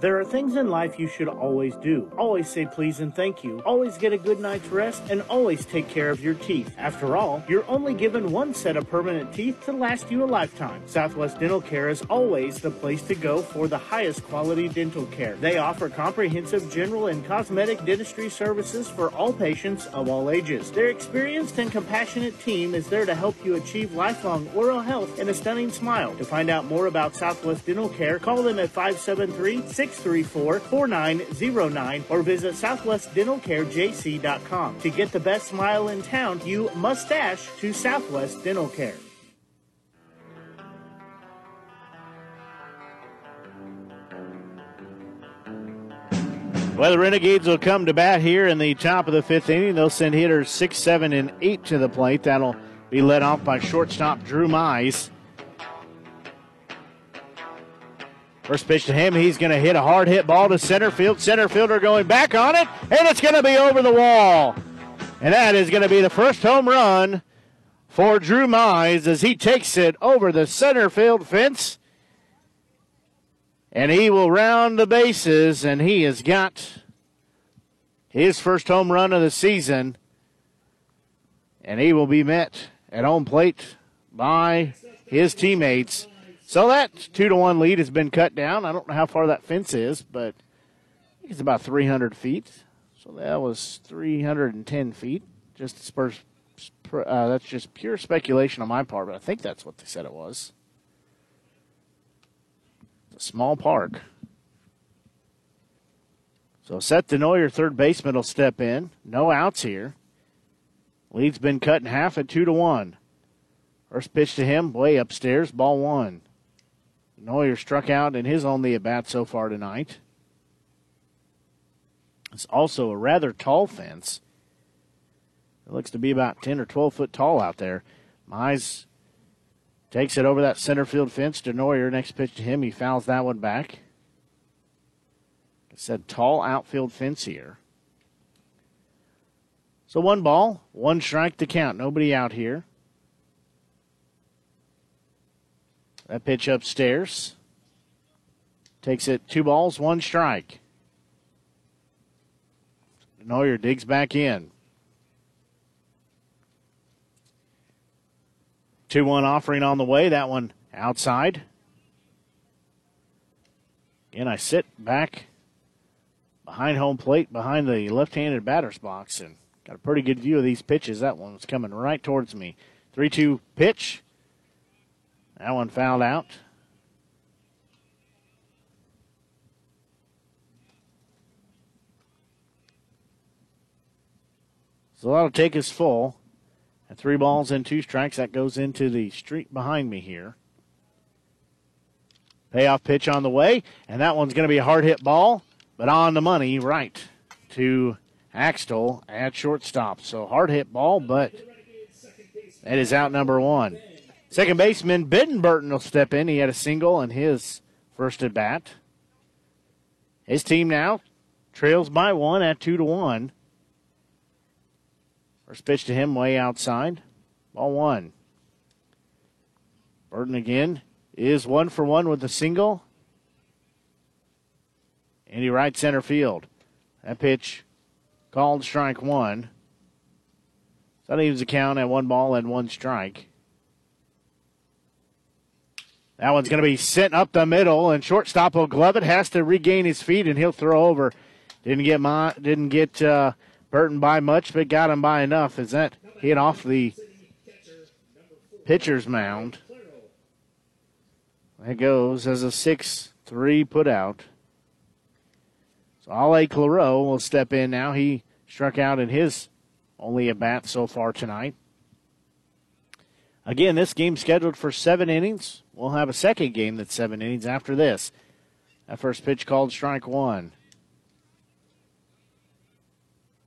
There are things in life you should always do. Always say please and thank you. Always get a good night's rest and always take care of your teeth. After all, you're only given one set of permanent teeth to last you a lifetime. Southwest Dental Care is always the place to go for the highest quality dental care. They offer comprehensive general and cosmetic dentistry services for all patients of all ages. Their experienced and compassionate team is there to help you achieve lifelong oral health and a stunning smile. To find out more about Southwest Dental Care, call them at 573 634 4909 or visit southwestdentalcarejc.com. To get the best smile in town, you must dash to Southwest Dental Care. Well, the Renegades will come to bat here in the top of the fifth inning. They'll send hitters six, seven, and eight to the plate. That'll be led off by shortstop Drew Mize. First pitch to him, he's going to hit a hard hit ball to center field. Center fielder going back on it, and it's going to be over the wall. And that is going to be the first home run for Drew Mize as he takes it over the center field fence. And he will round the bases, and he has got his first home run of the season. And he will be met at home plate by his teammates. So that two to one lead has been cut down. I don't know how far that fence is, but it's about 300 feet. So that was 310 feet. Just spurs, uh, that's just pure speculation on my part, but I think that's what they said it was. It's a small park. So Seth Denoyer, third baseman, will step in. No outs here. Lead's been cut in half at two to one. First pitch to him, way upstairs, ball one. Neuer struck out in his only at bat so far tonight. It's also a rather tall fence. It looks to be about 10 or 12 foot tall out there. Mize takes it over that center field fence to Neuer. Next pitch to him, he fouls that one back. I said tall outfield fence here. So one ball, one strike to count. Nobody out here. That pitch upstairs. Takes it two balls, one strike. Neuer digs back in. 2 1 offering on the way. That one outside. Again, I sit back behind home plate, behind the left handed batter's box, and got a pretty good view of these pitches. That one was coming right towards me. 3 2 pitch. That one fouled out. So that'll take us full. At three balls and two strikes, that goes into the street behind me here. Payoff pitch on the way, and that one's going to be a hard hit ball, but on the money, right to Axtell at shortstop. So hard hit ball, but that is out number one. Second baseman Bidden Burton will step in. He had a single in his first at bat. His team now trails by one at two to one. First pitch to him way outside. Ball one. Burton again is one for one with a single. And he right center field. That pitch called strike one. So that leaves the count at one ball and one strike. That one's going to be sent up the middle, and shortstop will glove it. Has to regain his feet, and he'll throw over. Didn't get my, didn't get uh, Burton by much, but got him by enough. As that hit off the pitcher's mound. That goes as a six-three put out. So Ale Claro will step in now. He struck out in his only a bat so far tonight. Again, this game scheduled for seven innings. We'll have a second game that's seven innings after this. That first pitch called strike one.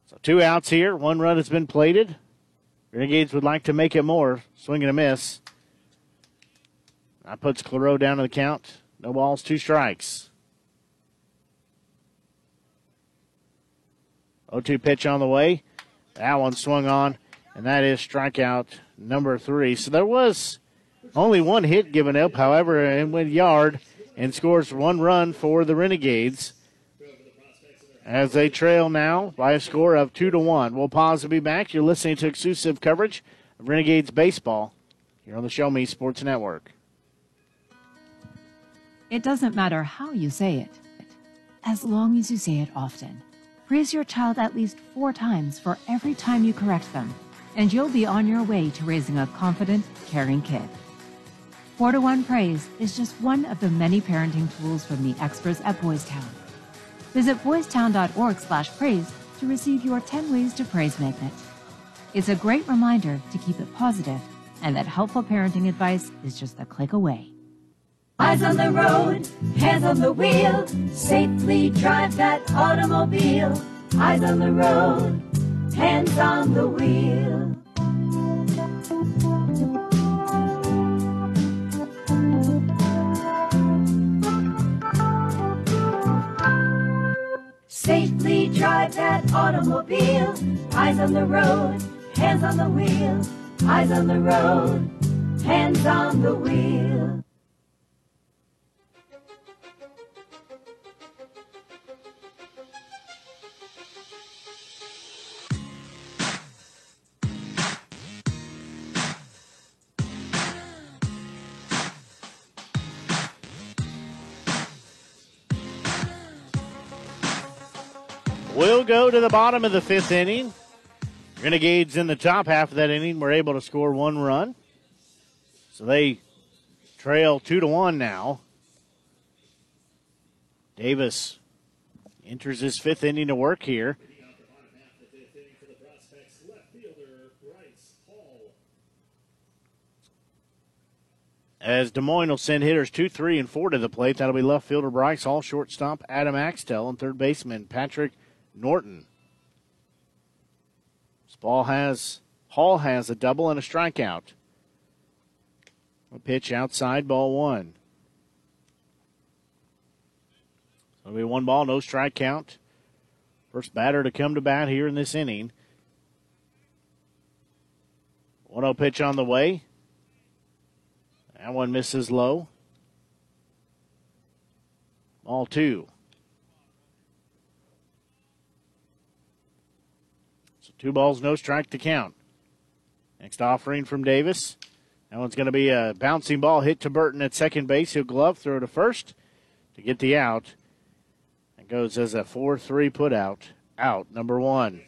So two outs here. One run has been plated. Renegades would like to make it more. Swing and a miss. That puts Claro down to the count. No balls, two strikes. 0 2 pitch on the way. That one swung on, and that is strikeout number three. So there was only one hit given up. However, and went yard and scores one run for the Renegades as they trail now by a score of two to one. We'll pause and be back. You're listening to exclusive coverage of Renegades baseball here on the Show Me Sports Network. It doesn't matter how you say it, as long as you say it often. Praise your child at least four times for every time you correct them, and you'll be on your way to raising a confident, caring kid. 4 to 1 Praise is just one of the many parenting tools from the experts at Boystown. Visit boystown.org slash praise to receive your 10 Ways to Praise magnet. It's a great reminder to keep it positive and that helpful parenting advice is just a click away. Eyes on the road, hands on the wheel, safely drive that automobile. Eyes on the road, hands on the wheel. Safely drive that automobile. Eyes on the road, hands on the wheel. Eyes on the road, hands on the wheel. Go to the bottom of the fifth inning. Renegades in the top half of that inning were able to score one run. So they trail two to one now. Davis enters his fifth inning to work here. As Des Moines will send hitters two, three, and four to the plate. That'll be left fielder Bryce Hall, shortstop Adam Axtell, and third baseman Patrick Norton. Ball has Hall has a double and a strikeout. A pitch outside, ball one. It'll be one ball, no strike count. First batter to come to bat here in this inning. 1 0 pitch on the way. That one misses low. Ball two. Two balls, no strike to count. Next offering from Davis. That one's going to be a bouncing ball hit to Burton at second base. He'll glove, throw to first to get the out. It goes as a 4 3 put out. Out, number one.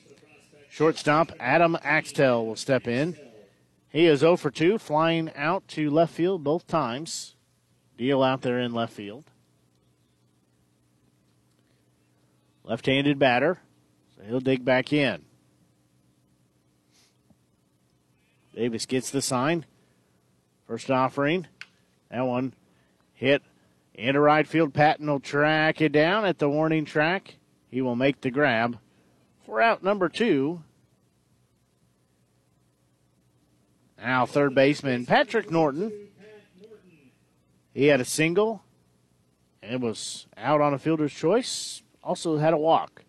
Shortstop Adam Axtell will step in. He is 0 for 2, flying out to left field both times. Deal out there in left field. Left handed batter, so he'll dig back in. Davis gets the sign. First offering. That one hit into right field. Patton will track it down at the warning track. He will make the grab for out number two. Now, third baseman Patrick Norton. He had a single and was out on a fielder's choice. Also had a walk.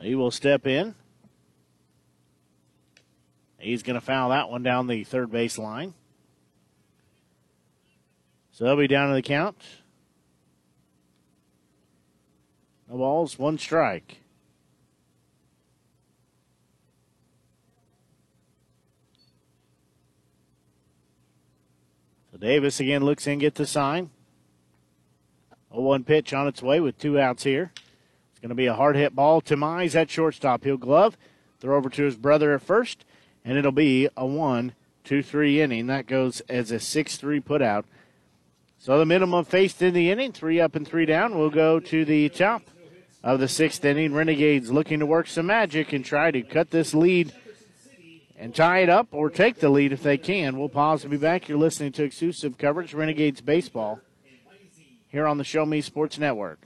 He will step in. He's going to foul that one down the third base line. So they'll be down to the count. No balls, one strike. So Davis again looks in, get the sign. A one pitch on its way with two outs here. Going to be a hard hit ball to Mize at shortstop. He'll glove, throw over to his brother at first, and it'll be a one, two, three inning. That goes as a six three put out. So the minimum faced in the inning, three up and three down, We'll go to the top of the sixth inning. Renegades looking to work some magic and try to cut this lead and tie it up or take the lead if they can. We'll pause and be back. You're listening to exclusive coverage, Renegades Baseball, here on the Show Me Sports Network.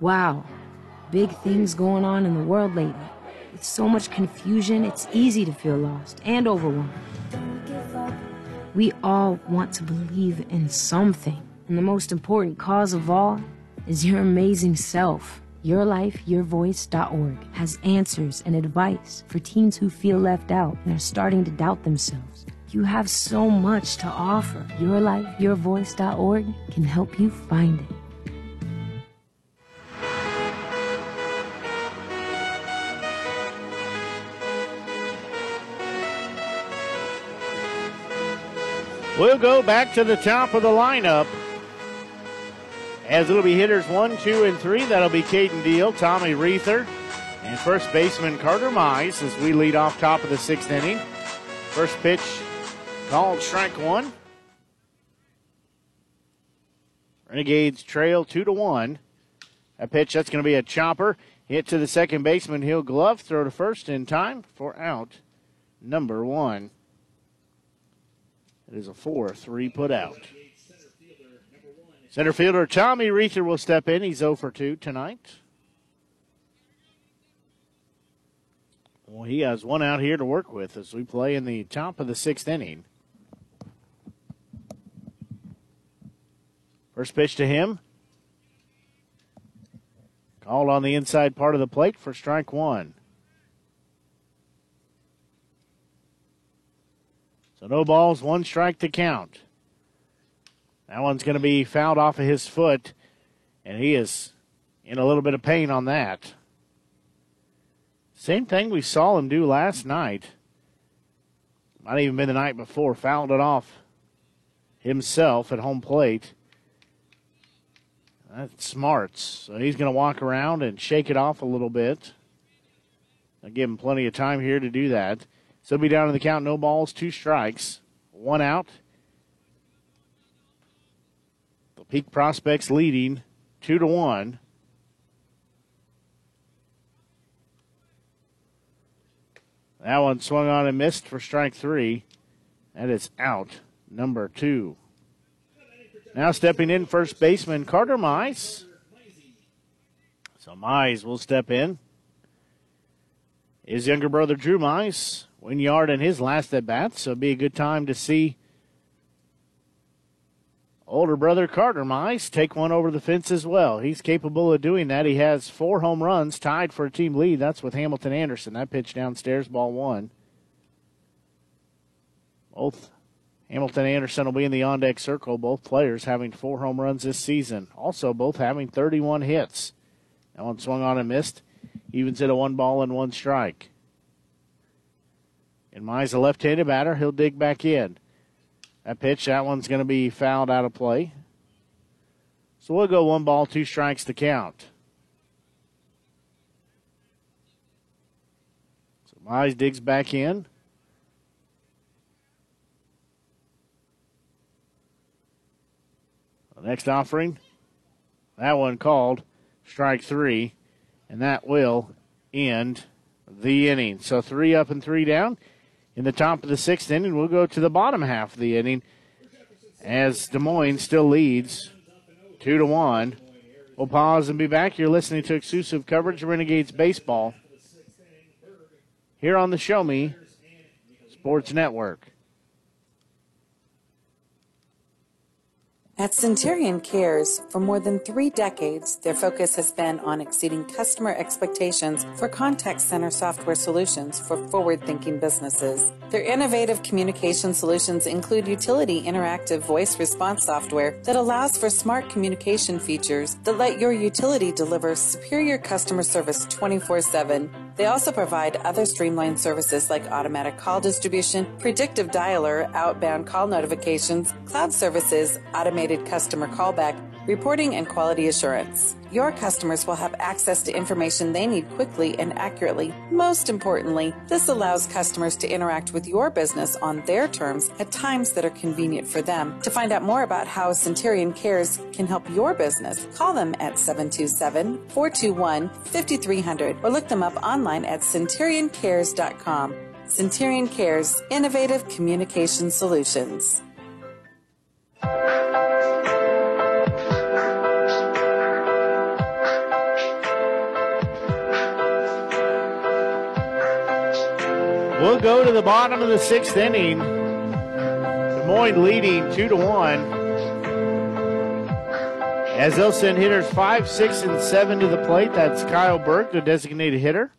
Wow, big things going on in the world lately. With so much confusion, it's easy to feel lost and overwhelmed. We all want to believe in something, and the most important cause of all is your amazing self. YourLifeYourVoice.org has answers and advice for teens who feel left out and are starting to doubt themselves. You have so much to offer. YourLifeYourVoice.org can help you find it. We'll go back to the top of the lineup. As it'll be hitters one, two, and three. That'll be Caden Deal, Tommy Reether, and first baseman Carter Mize as we lead off top of the sixth inning. First pitch called strike one. Renegades trail two to one. A pitch that's going to be a chopper. Hit to the second baseman. He'll glove, throw to first in time for out number one. It is a 4 3 put out. Center fielder Tommy Reether will step in. He's 0 for 2 tonight. Well, he has one out here to work with as we play in the top of the sixth inning. First pitch to him. Called on the inside part of the plate for strike one. So no balls, one strike to count. That one's going to be fouled off of his foot, and he is in a little bit of pain on that. Same thing we saw him do last night. Might even been the night before. Fouled it off himself at home plate. That's smarts. So he's going to walk around and shake it off a little bit. I'll give him plenty of time here to do that. So be down to the count, no balls, two strikes, one out. The Peak Prospects leading two to one. That one swung on and missed for strike three. That is out, number two. Now stepping in, first baseman Carter Mize. So Mize will step in. His younger brother Drew Mize Winyard in his last at bat, so it'd be a good time to see older brother Carter Mize take one over the fence as well. He's capable of doing that. He has four home runs, tied for a team lead. That's with Hamilton Anderson. That pitch downstairs, ball one. Both Hamilton Anderson will be in the on deck circle. Both players having four home runs this season. Also, both having 31 hits. That one swung on and missed. Evens it a one ball and one strike. And Mize a left-handed batter. He'll dig back in. That pitch, that one's going to be fouled out of play. So we'll go one ball, two strikes to count. So Mize digs back in. The next offering, that one called strike three, and that will end the inning. So three up and three down in the top of the sixth inning. We'll go to the bottom half of the inning as Des Moines still leads two to one. We'll pause and be back. You're listening to exclusive coverage of Renegades baseball here on the Show Me Sports Network. At Centurion Cares, for more than three decades, their focus has been on exceeding customer expectations for contact center software solutions for forward thinking businesses. Their innovative communication solutions include utility interactive voice response software that allows for smart communication features that let your utility deliver superior customer service 24 7. They also provide other streamlined services like automatic call distribution, predictive dialer, outbound call notifications, cloud services, automated automated customer callback, reporting, and quality assurance. Your customers will have access to information they need quickly and accurately. Most importantly, this allows customers to interact with your business on their terms at times that are convenient for them. To find out more about how Centurion Cares can help your business, call them at 727 421 5300 or look them up online at centurioncares.com. Centurion Cares, innovative communication solutions. We'll go to the bottom of the sixth inning. Des Moines leading two to one. As they'll send hitters five, six, and seven to the plate. That's Kyle Berg, the designated hitter.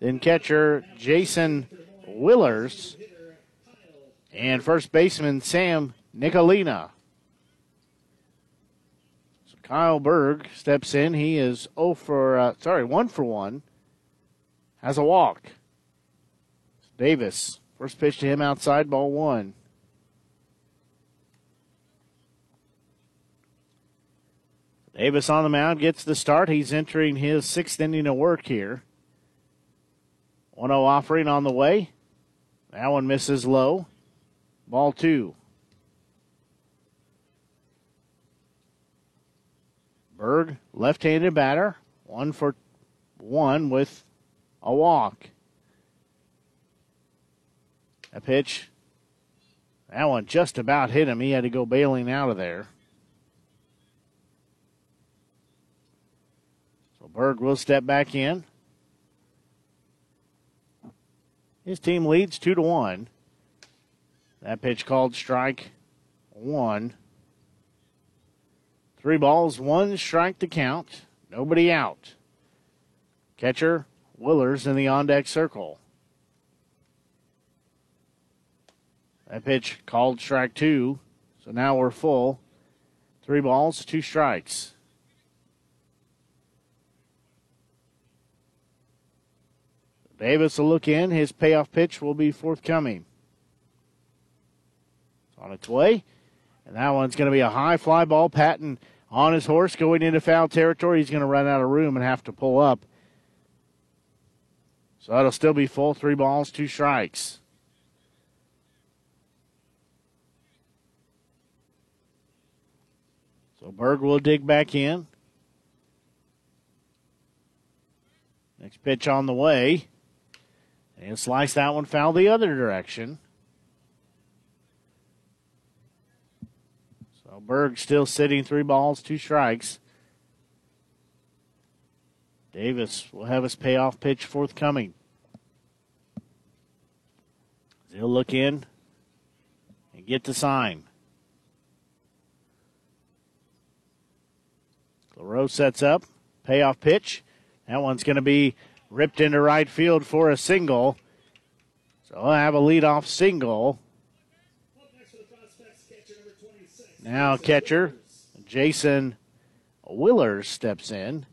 Then catcher Jason Willers. And first baseman Sam Nicolina. So Kyle Berg steps in. He is 0 for, uh, sorry, 1 for 1. Has a walk. Davis, first pitch to him outside, ball one. Davis on the mound gets the start. He's entering his sixth inning of work here. 1 0 offering on the way. That one misses low. Ball two. Berg, left handed batter, one for one with a walk. A pitch. That one just about hit him. He had to go bailing out of there. So Berg will step back in. His team leads two to one. That pitch called strike one. Three balls, one strike to count. Nobody out. Catcher Willers in the on deck circle. That pitch called strike two. So now we're full. Three balls, two strikes. Davis will look in. His payoff pitch will be forthcoming. It's on its way. And that one's going to be a high fly ball. Patton on his horse going into foul territory. He's going to run out of room and have to pull up. So that'll still be full. Three balls, two strikes. So Berg will dig back in. Next pitch on the way. And slice that one foul the other direction. So Berg still sitting three balls, two strikes. Davis will have his payoff pitch forthcoming. He'll look in and get the sign. Claro sets up, payoff pitch. That one's going to be ripped into right field for a single. So I'll have a leadoff single. Now catcher Jason Willers steps in.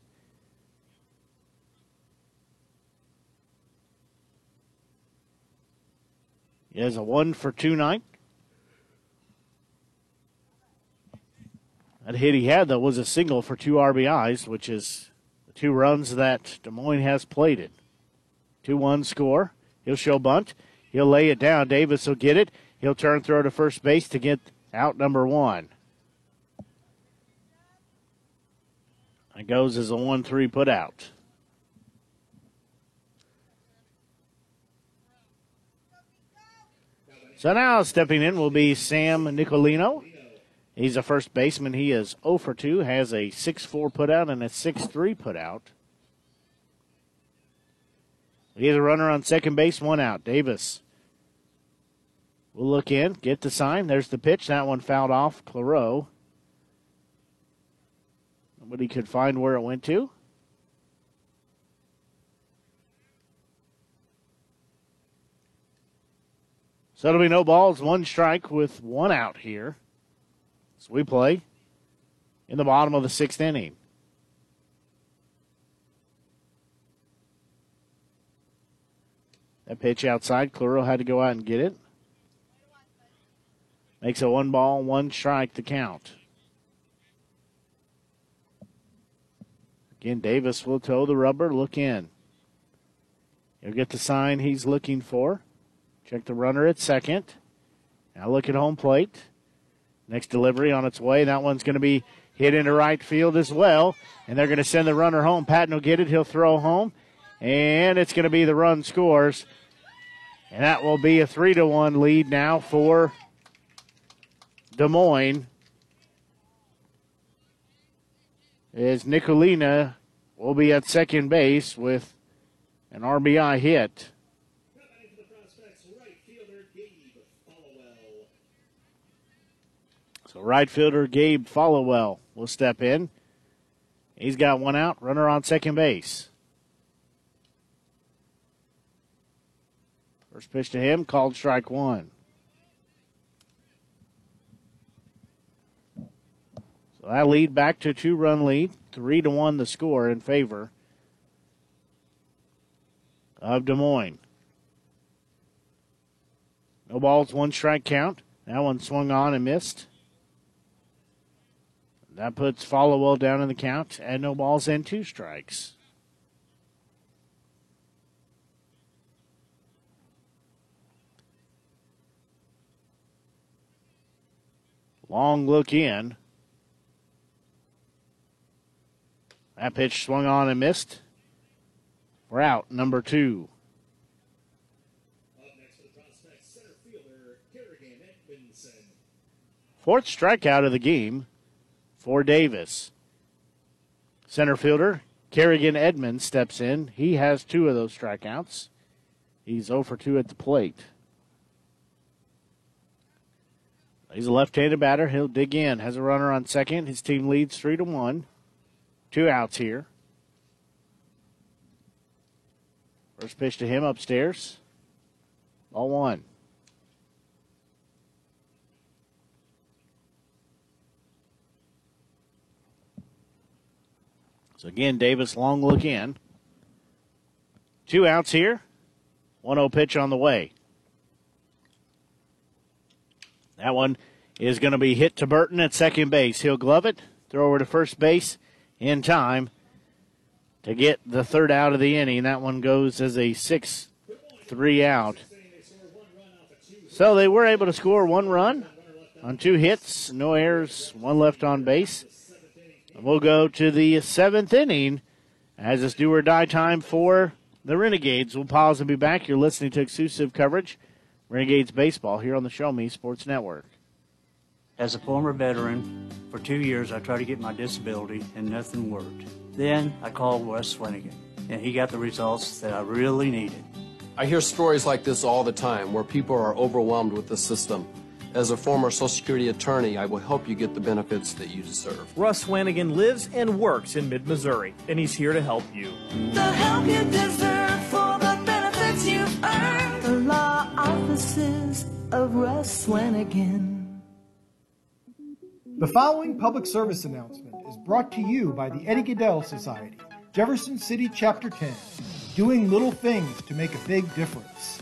He has a one for two night. That hit he had, though, was a single for two RBIs, which is the two runs that Des Moines has plated. 2 1 score. He'll show bunt. He'll lay it down. Davis will get it. He'll turn throw to first base to get out number one. It goes as a 1 3 put out. So now stepping in will be Sam Nicolina. He's a first baseman. He is 0 for 2, has a 6 4 put out and a 6 3 put out. He has a runner on second base, one out. Davis will look in, get the sign. There's the pitch. That one fouled off Claro. Nobody could find where it went to. So it'll be no balls, one strike with one out here. We play in the bottom of the sixth inning. That pitch outside, Claro had to go out and get it. Makes a one ball, one strike to count. Again, Davis will toe the rubber, look in. He'll get the sign he's looking for. Check the runner at second. Now look at home plate. Next delivery on its way. That one's going to be hit into right field as well. And they're going to send the runner home. Patton will get it. He'll throw home. And it's going to be the run scores. And that will be a 3 to 1 lead now for Des Moines. As Nicolina will be at second base with an RBI hit. Right fielder Gabe Followell will step in. He's got one out, runner on second base. First pitch to him, called strike one. So that lead back to two run lead. Three to one the score in favor of Des Moines. No balls, one strike count. That one swung on and missed. That puts Followell down in the count, and no balls and two strikes. Long look in. That pitch swung on and missed. We're out, number two. Fourth strikeout of the game for Davis. Center fielder Kerrigan Edmonds steps in. He has two of those strikeouts. He's 0 for 2 at the plate. He's a left-handed batter. He'll dig in. Has a runner on second. His team leads three to one. Two outs here. First pitch to him upstairs. Ball one. So again, Davis long look in. Two outs here. 1 0 pitch on the way. That one is going to be hit to Burton at second base. He'll glove it, throw over to first base in time to get the third out of the inning. That one goes as a 6 3 out. So they were able to score one run on two hits, no errors, one left on base. And we'll go to the seventh inning as it's do or die time for the Renegades. We'll pause and be back. You're listening to exclusive coverage, Renegades Baseball, here on the Show Me Sports Network. As a former veteran, for two years I tried to get my disability and nothing worked. Then I called Russ Swanigan, and he got the results that I really needed. I hear stories like this all the time where people are overwhelmed with the system. As a former Social Security attorney, I will help you get the benefits that you deserve. Russ Swanigan lives and works in mid Missouri, and he's here to help you. The help you deserve for the benefits you've earned. The law offices of Russ Swanigan. The following public service announcement is brought to you by the Eddie Gaedel Society, Jefferson City Chapter 10, doing little things to make a big difference.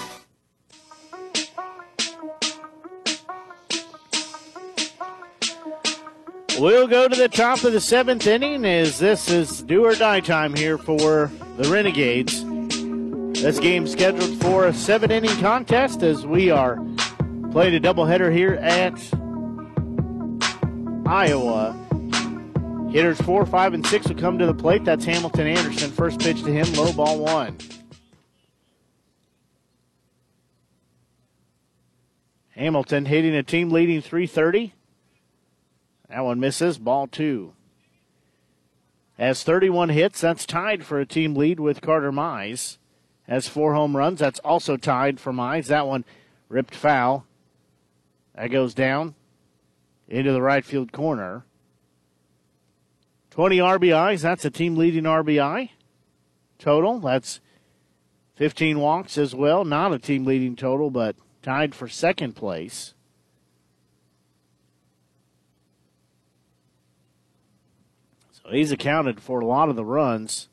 We'll go to the top of the seventh inning as this is do or die time here for the Renegades. This game scheduled for a seven inning contest as we are playing a doubleheader here at Iowa. Hitters four, five, and six will come to the plate. That's Hamilton Anderson. First pitch to him, low ball one. Hamilton hitting a team leading 330. That one misses. Ball two. Has 31 hits. That's tied for a team lead with Carter Mize. Has four home runs. That's also tied for Mize. That one ripped foul. That goes down into the right field corner. 20 RBIs. That's a team leading RBI total. That's 15 walks as well. Not a team leading total, but tied for second place. He's accounted for a lot of the runs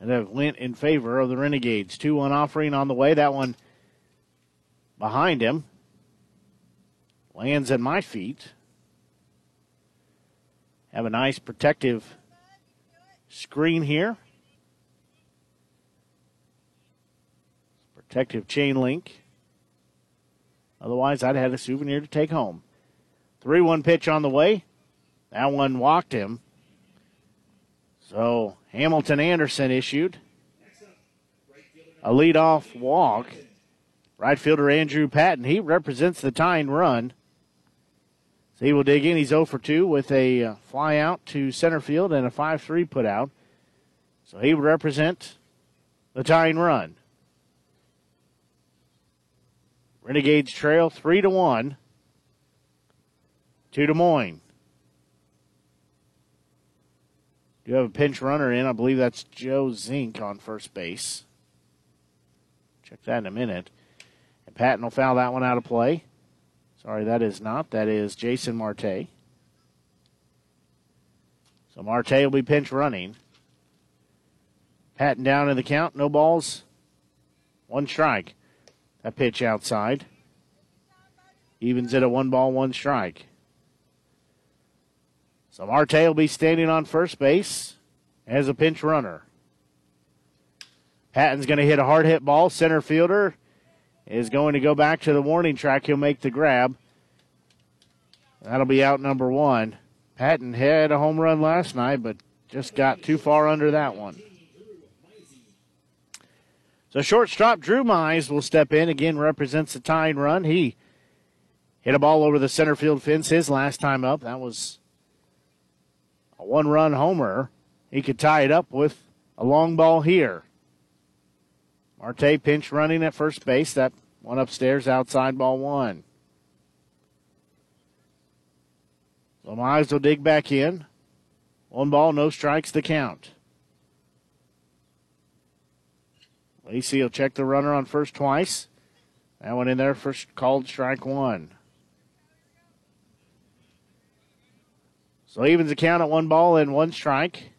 that have went in favor of the Renegades. 2 1 offering on the way. That one behind him lands at my feet. Have a nice protective screen here. Protective chain link. Otherwise, I'd had a souvenir to take home. 3 1 pitch on the way. That one walked him. So Hamilton Anderson issued a leadoff walk. Right fielder Andrew Patton, he represents the tying run. So he will dig in. He's 0 for 2 with a uh, fly out to center field and a 5 3 put out. So he would represent the tying run. Renegades trail 3 to 1 to Des Moines. Do have a pinch runner in. I believe that's Joe Zink on first base. Check that in a minute. And Patton will foul that one out of play. Sorry, that is not. That is Jason Marte. So Marte will be pinch running. Patton down in the count. No balls. One strike. That pitch outside. Evens it at one ball, one strike. So Marte will be standing on first base as a pinch runner. Patton's going to hit a hard hit ball. Center fielder is going to go back to the warning track. He'll make the grab. That'll be out number one. Patton had a home run last night, but just got too far under that one. So shortstop Drew Mize will step in. Again, represents the tying run. He hit a ball over the center field fence his last time up. That was a one run homer. He could tie it up with a long ball here. Marte pinch running at first base. That one upstairs outside ball one. So Mize will dig back in. One ball, no strikes the count. Lacey will check the runner on first twice. That one in there, first called strike one. So evens the count at one ball and one strike.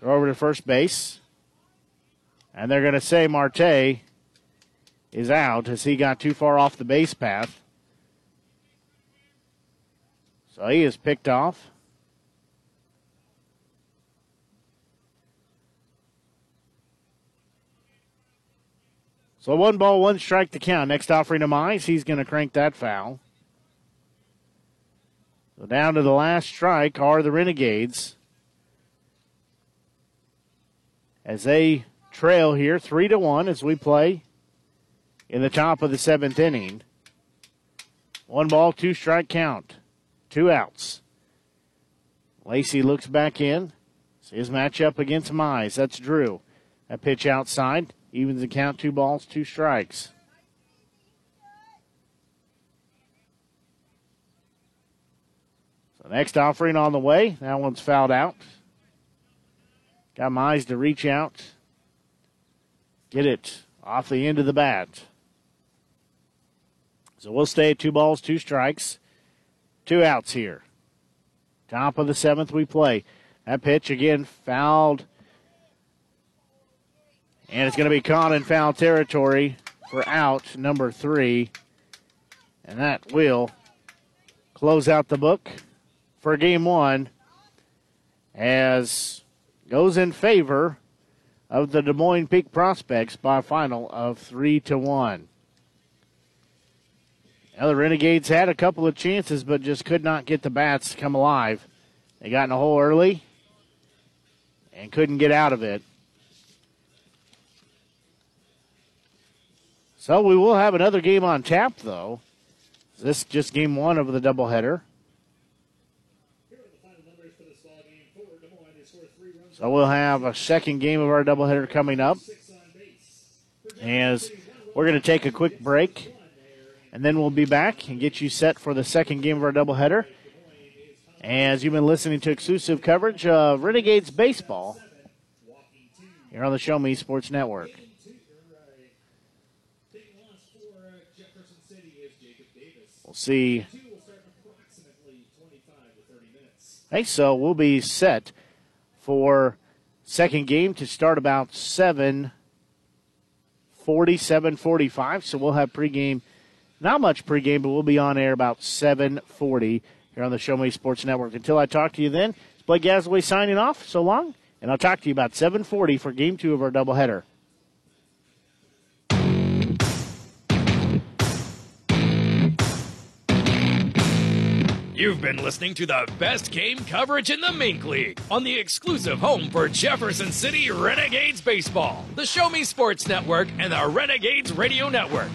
Throw over to first base. And they're going to say Marte is out as he got too far off the base path. So he is picked off. So one ball, one strike to count. Next offering to Mize, he's going to crank that foul. So down to the last strike are the Renegades. As they trail here, three to one as we play in the top of the seventh inning. One ball, two strike count. Two outs. Lacey looks back in. See his matchup against Mize. That's Drew. That pitch outside. Evens the count, two balls, two strikes. So next offering on the way. That one's fouled out. Got Mize to reach out. Get it off the end of the bat. So we'll stay at two balls, two strikes, two outs here. Top of the seventh we play. That pitch again fouled. And it's going to be caught in foul territory for out number three. And that will close out the book for game one as goes in favor of the Des Moines Peak Prospects by a final of three to one. Now the Renegades had a couple of chances, but just could not get the bats to come alive. They got in a hole early and couldn't get out of it. So we will have another game on tap, though. This is just game one of the doubleheader. So we'll have a second game of our doubleheader coming up. As we're going to take a quick break, and then we'll be back and get you set for the second game of our doubleheader. As you've been listening to exclusive coverage of Renegades baseball here on the Show Me Sports Network. We'll see Okay, so we'll be set for second game to start about 7 47 45. So we'll have pregame, not much pregame, but we'll be on air about 740 here on the Show Me Sports Network. Until I talk to you then, it's Blake Gasaway signing off. So long, and I'll talk to you about 740 for game two of our doubleheader. You've been listening to the best game coverage in the Mink League on the exclusive home for Jefferson City Renegades Baseball, the Show Me Sports Network, and the Renegades Radio Network.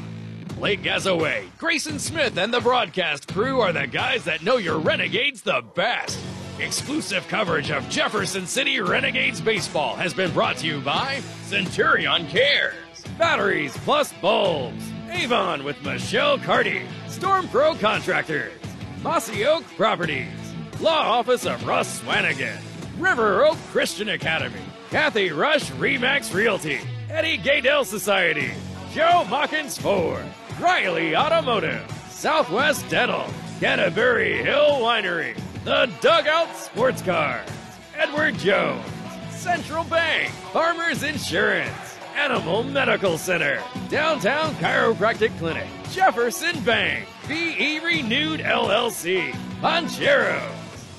Blake Gazaway, Grayson Smith, and the broadcast crew are the guys that know your Renegades the best. Exclusive coverage of Jefferson City Renegades Baseball has been brought to you by Centurion Cares, Batteries Plus Bulbs, Avon with Michelle Carty, Storm Pro Contractors, Mossy Oak Properties, Law Office of Russ Swanigan, River Oak Christian Academy, Kathy Rush Remax Realty, Eddie Gaedel Society, Joe Machens Ford, Riley Automotive, Southwest Dental, Canterbury Hill Winery, The Dugout Sports Cars, Edward Jones, Central Bank, Farmers Insurance, Animal Medical Center, Downtown Chiropractic Clinic, Jefferson Bank, BE Renewed LLC, Pancheros,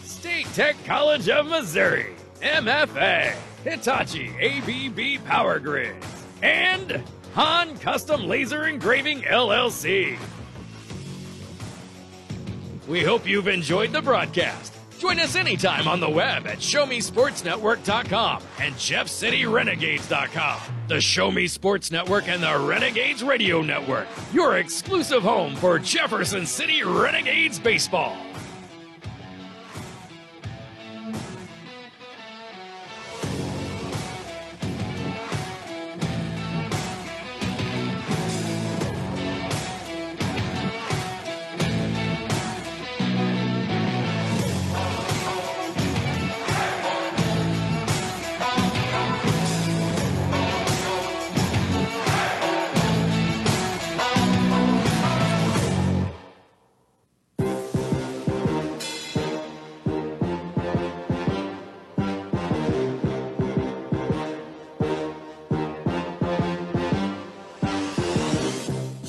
State Tech College of Missouri, MFA, Hitachi ABB Power Grids, and Han Custom Laser Engraving LLC. We hope you've enjoyed the broadcast. Join us anytime on the web at ShowMeSportsNetwork.com and JeffCityRenegades.com. The Show Me Sports Network and the Renegades Radio Network, your exclusive home for Jefferson City Renegades Baseball.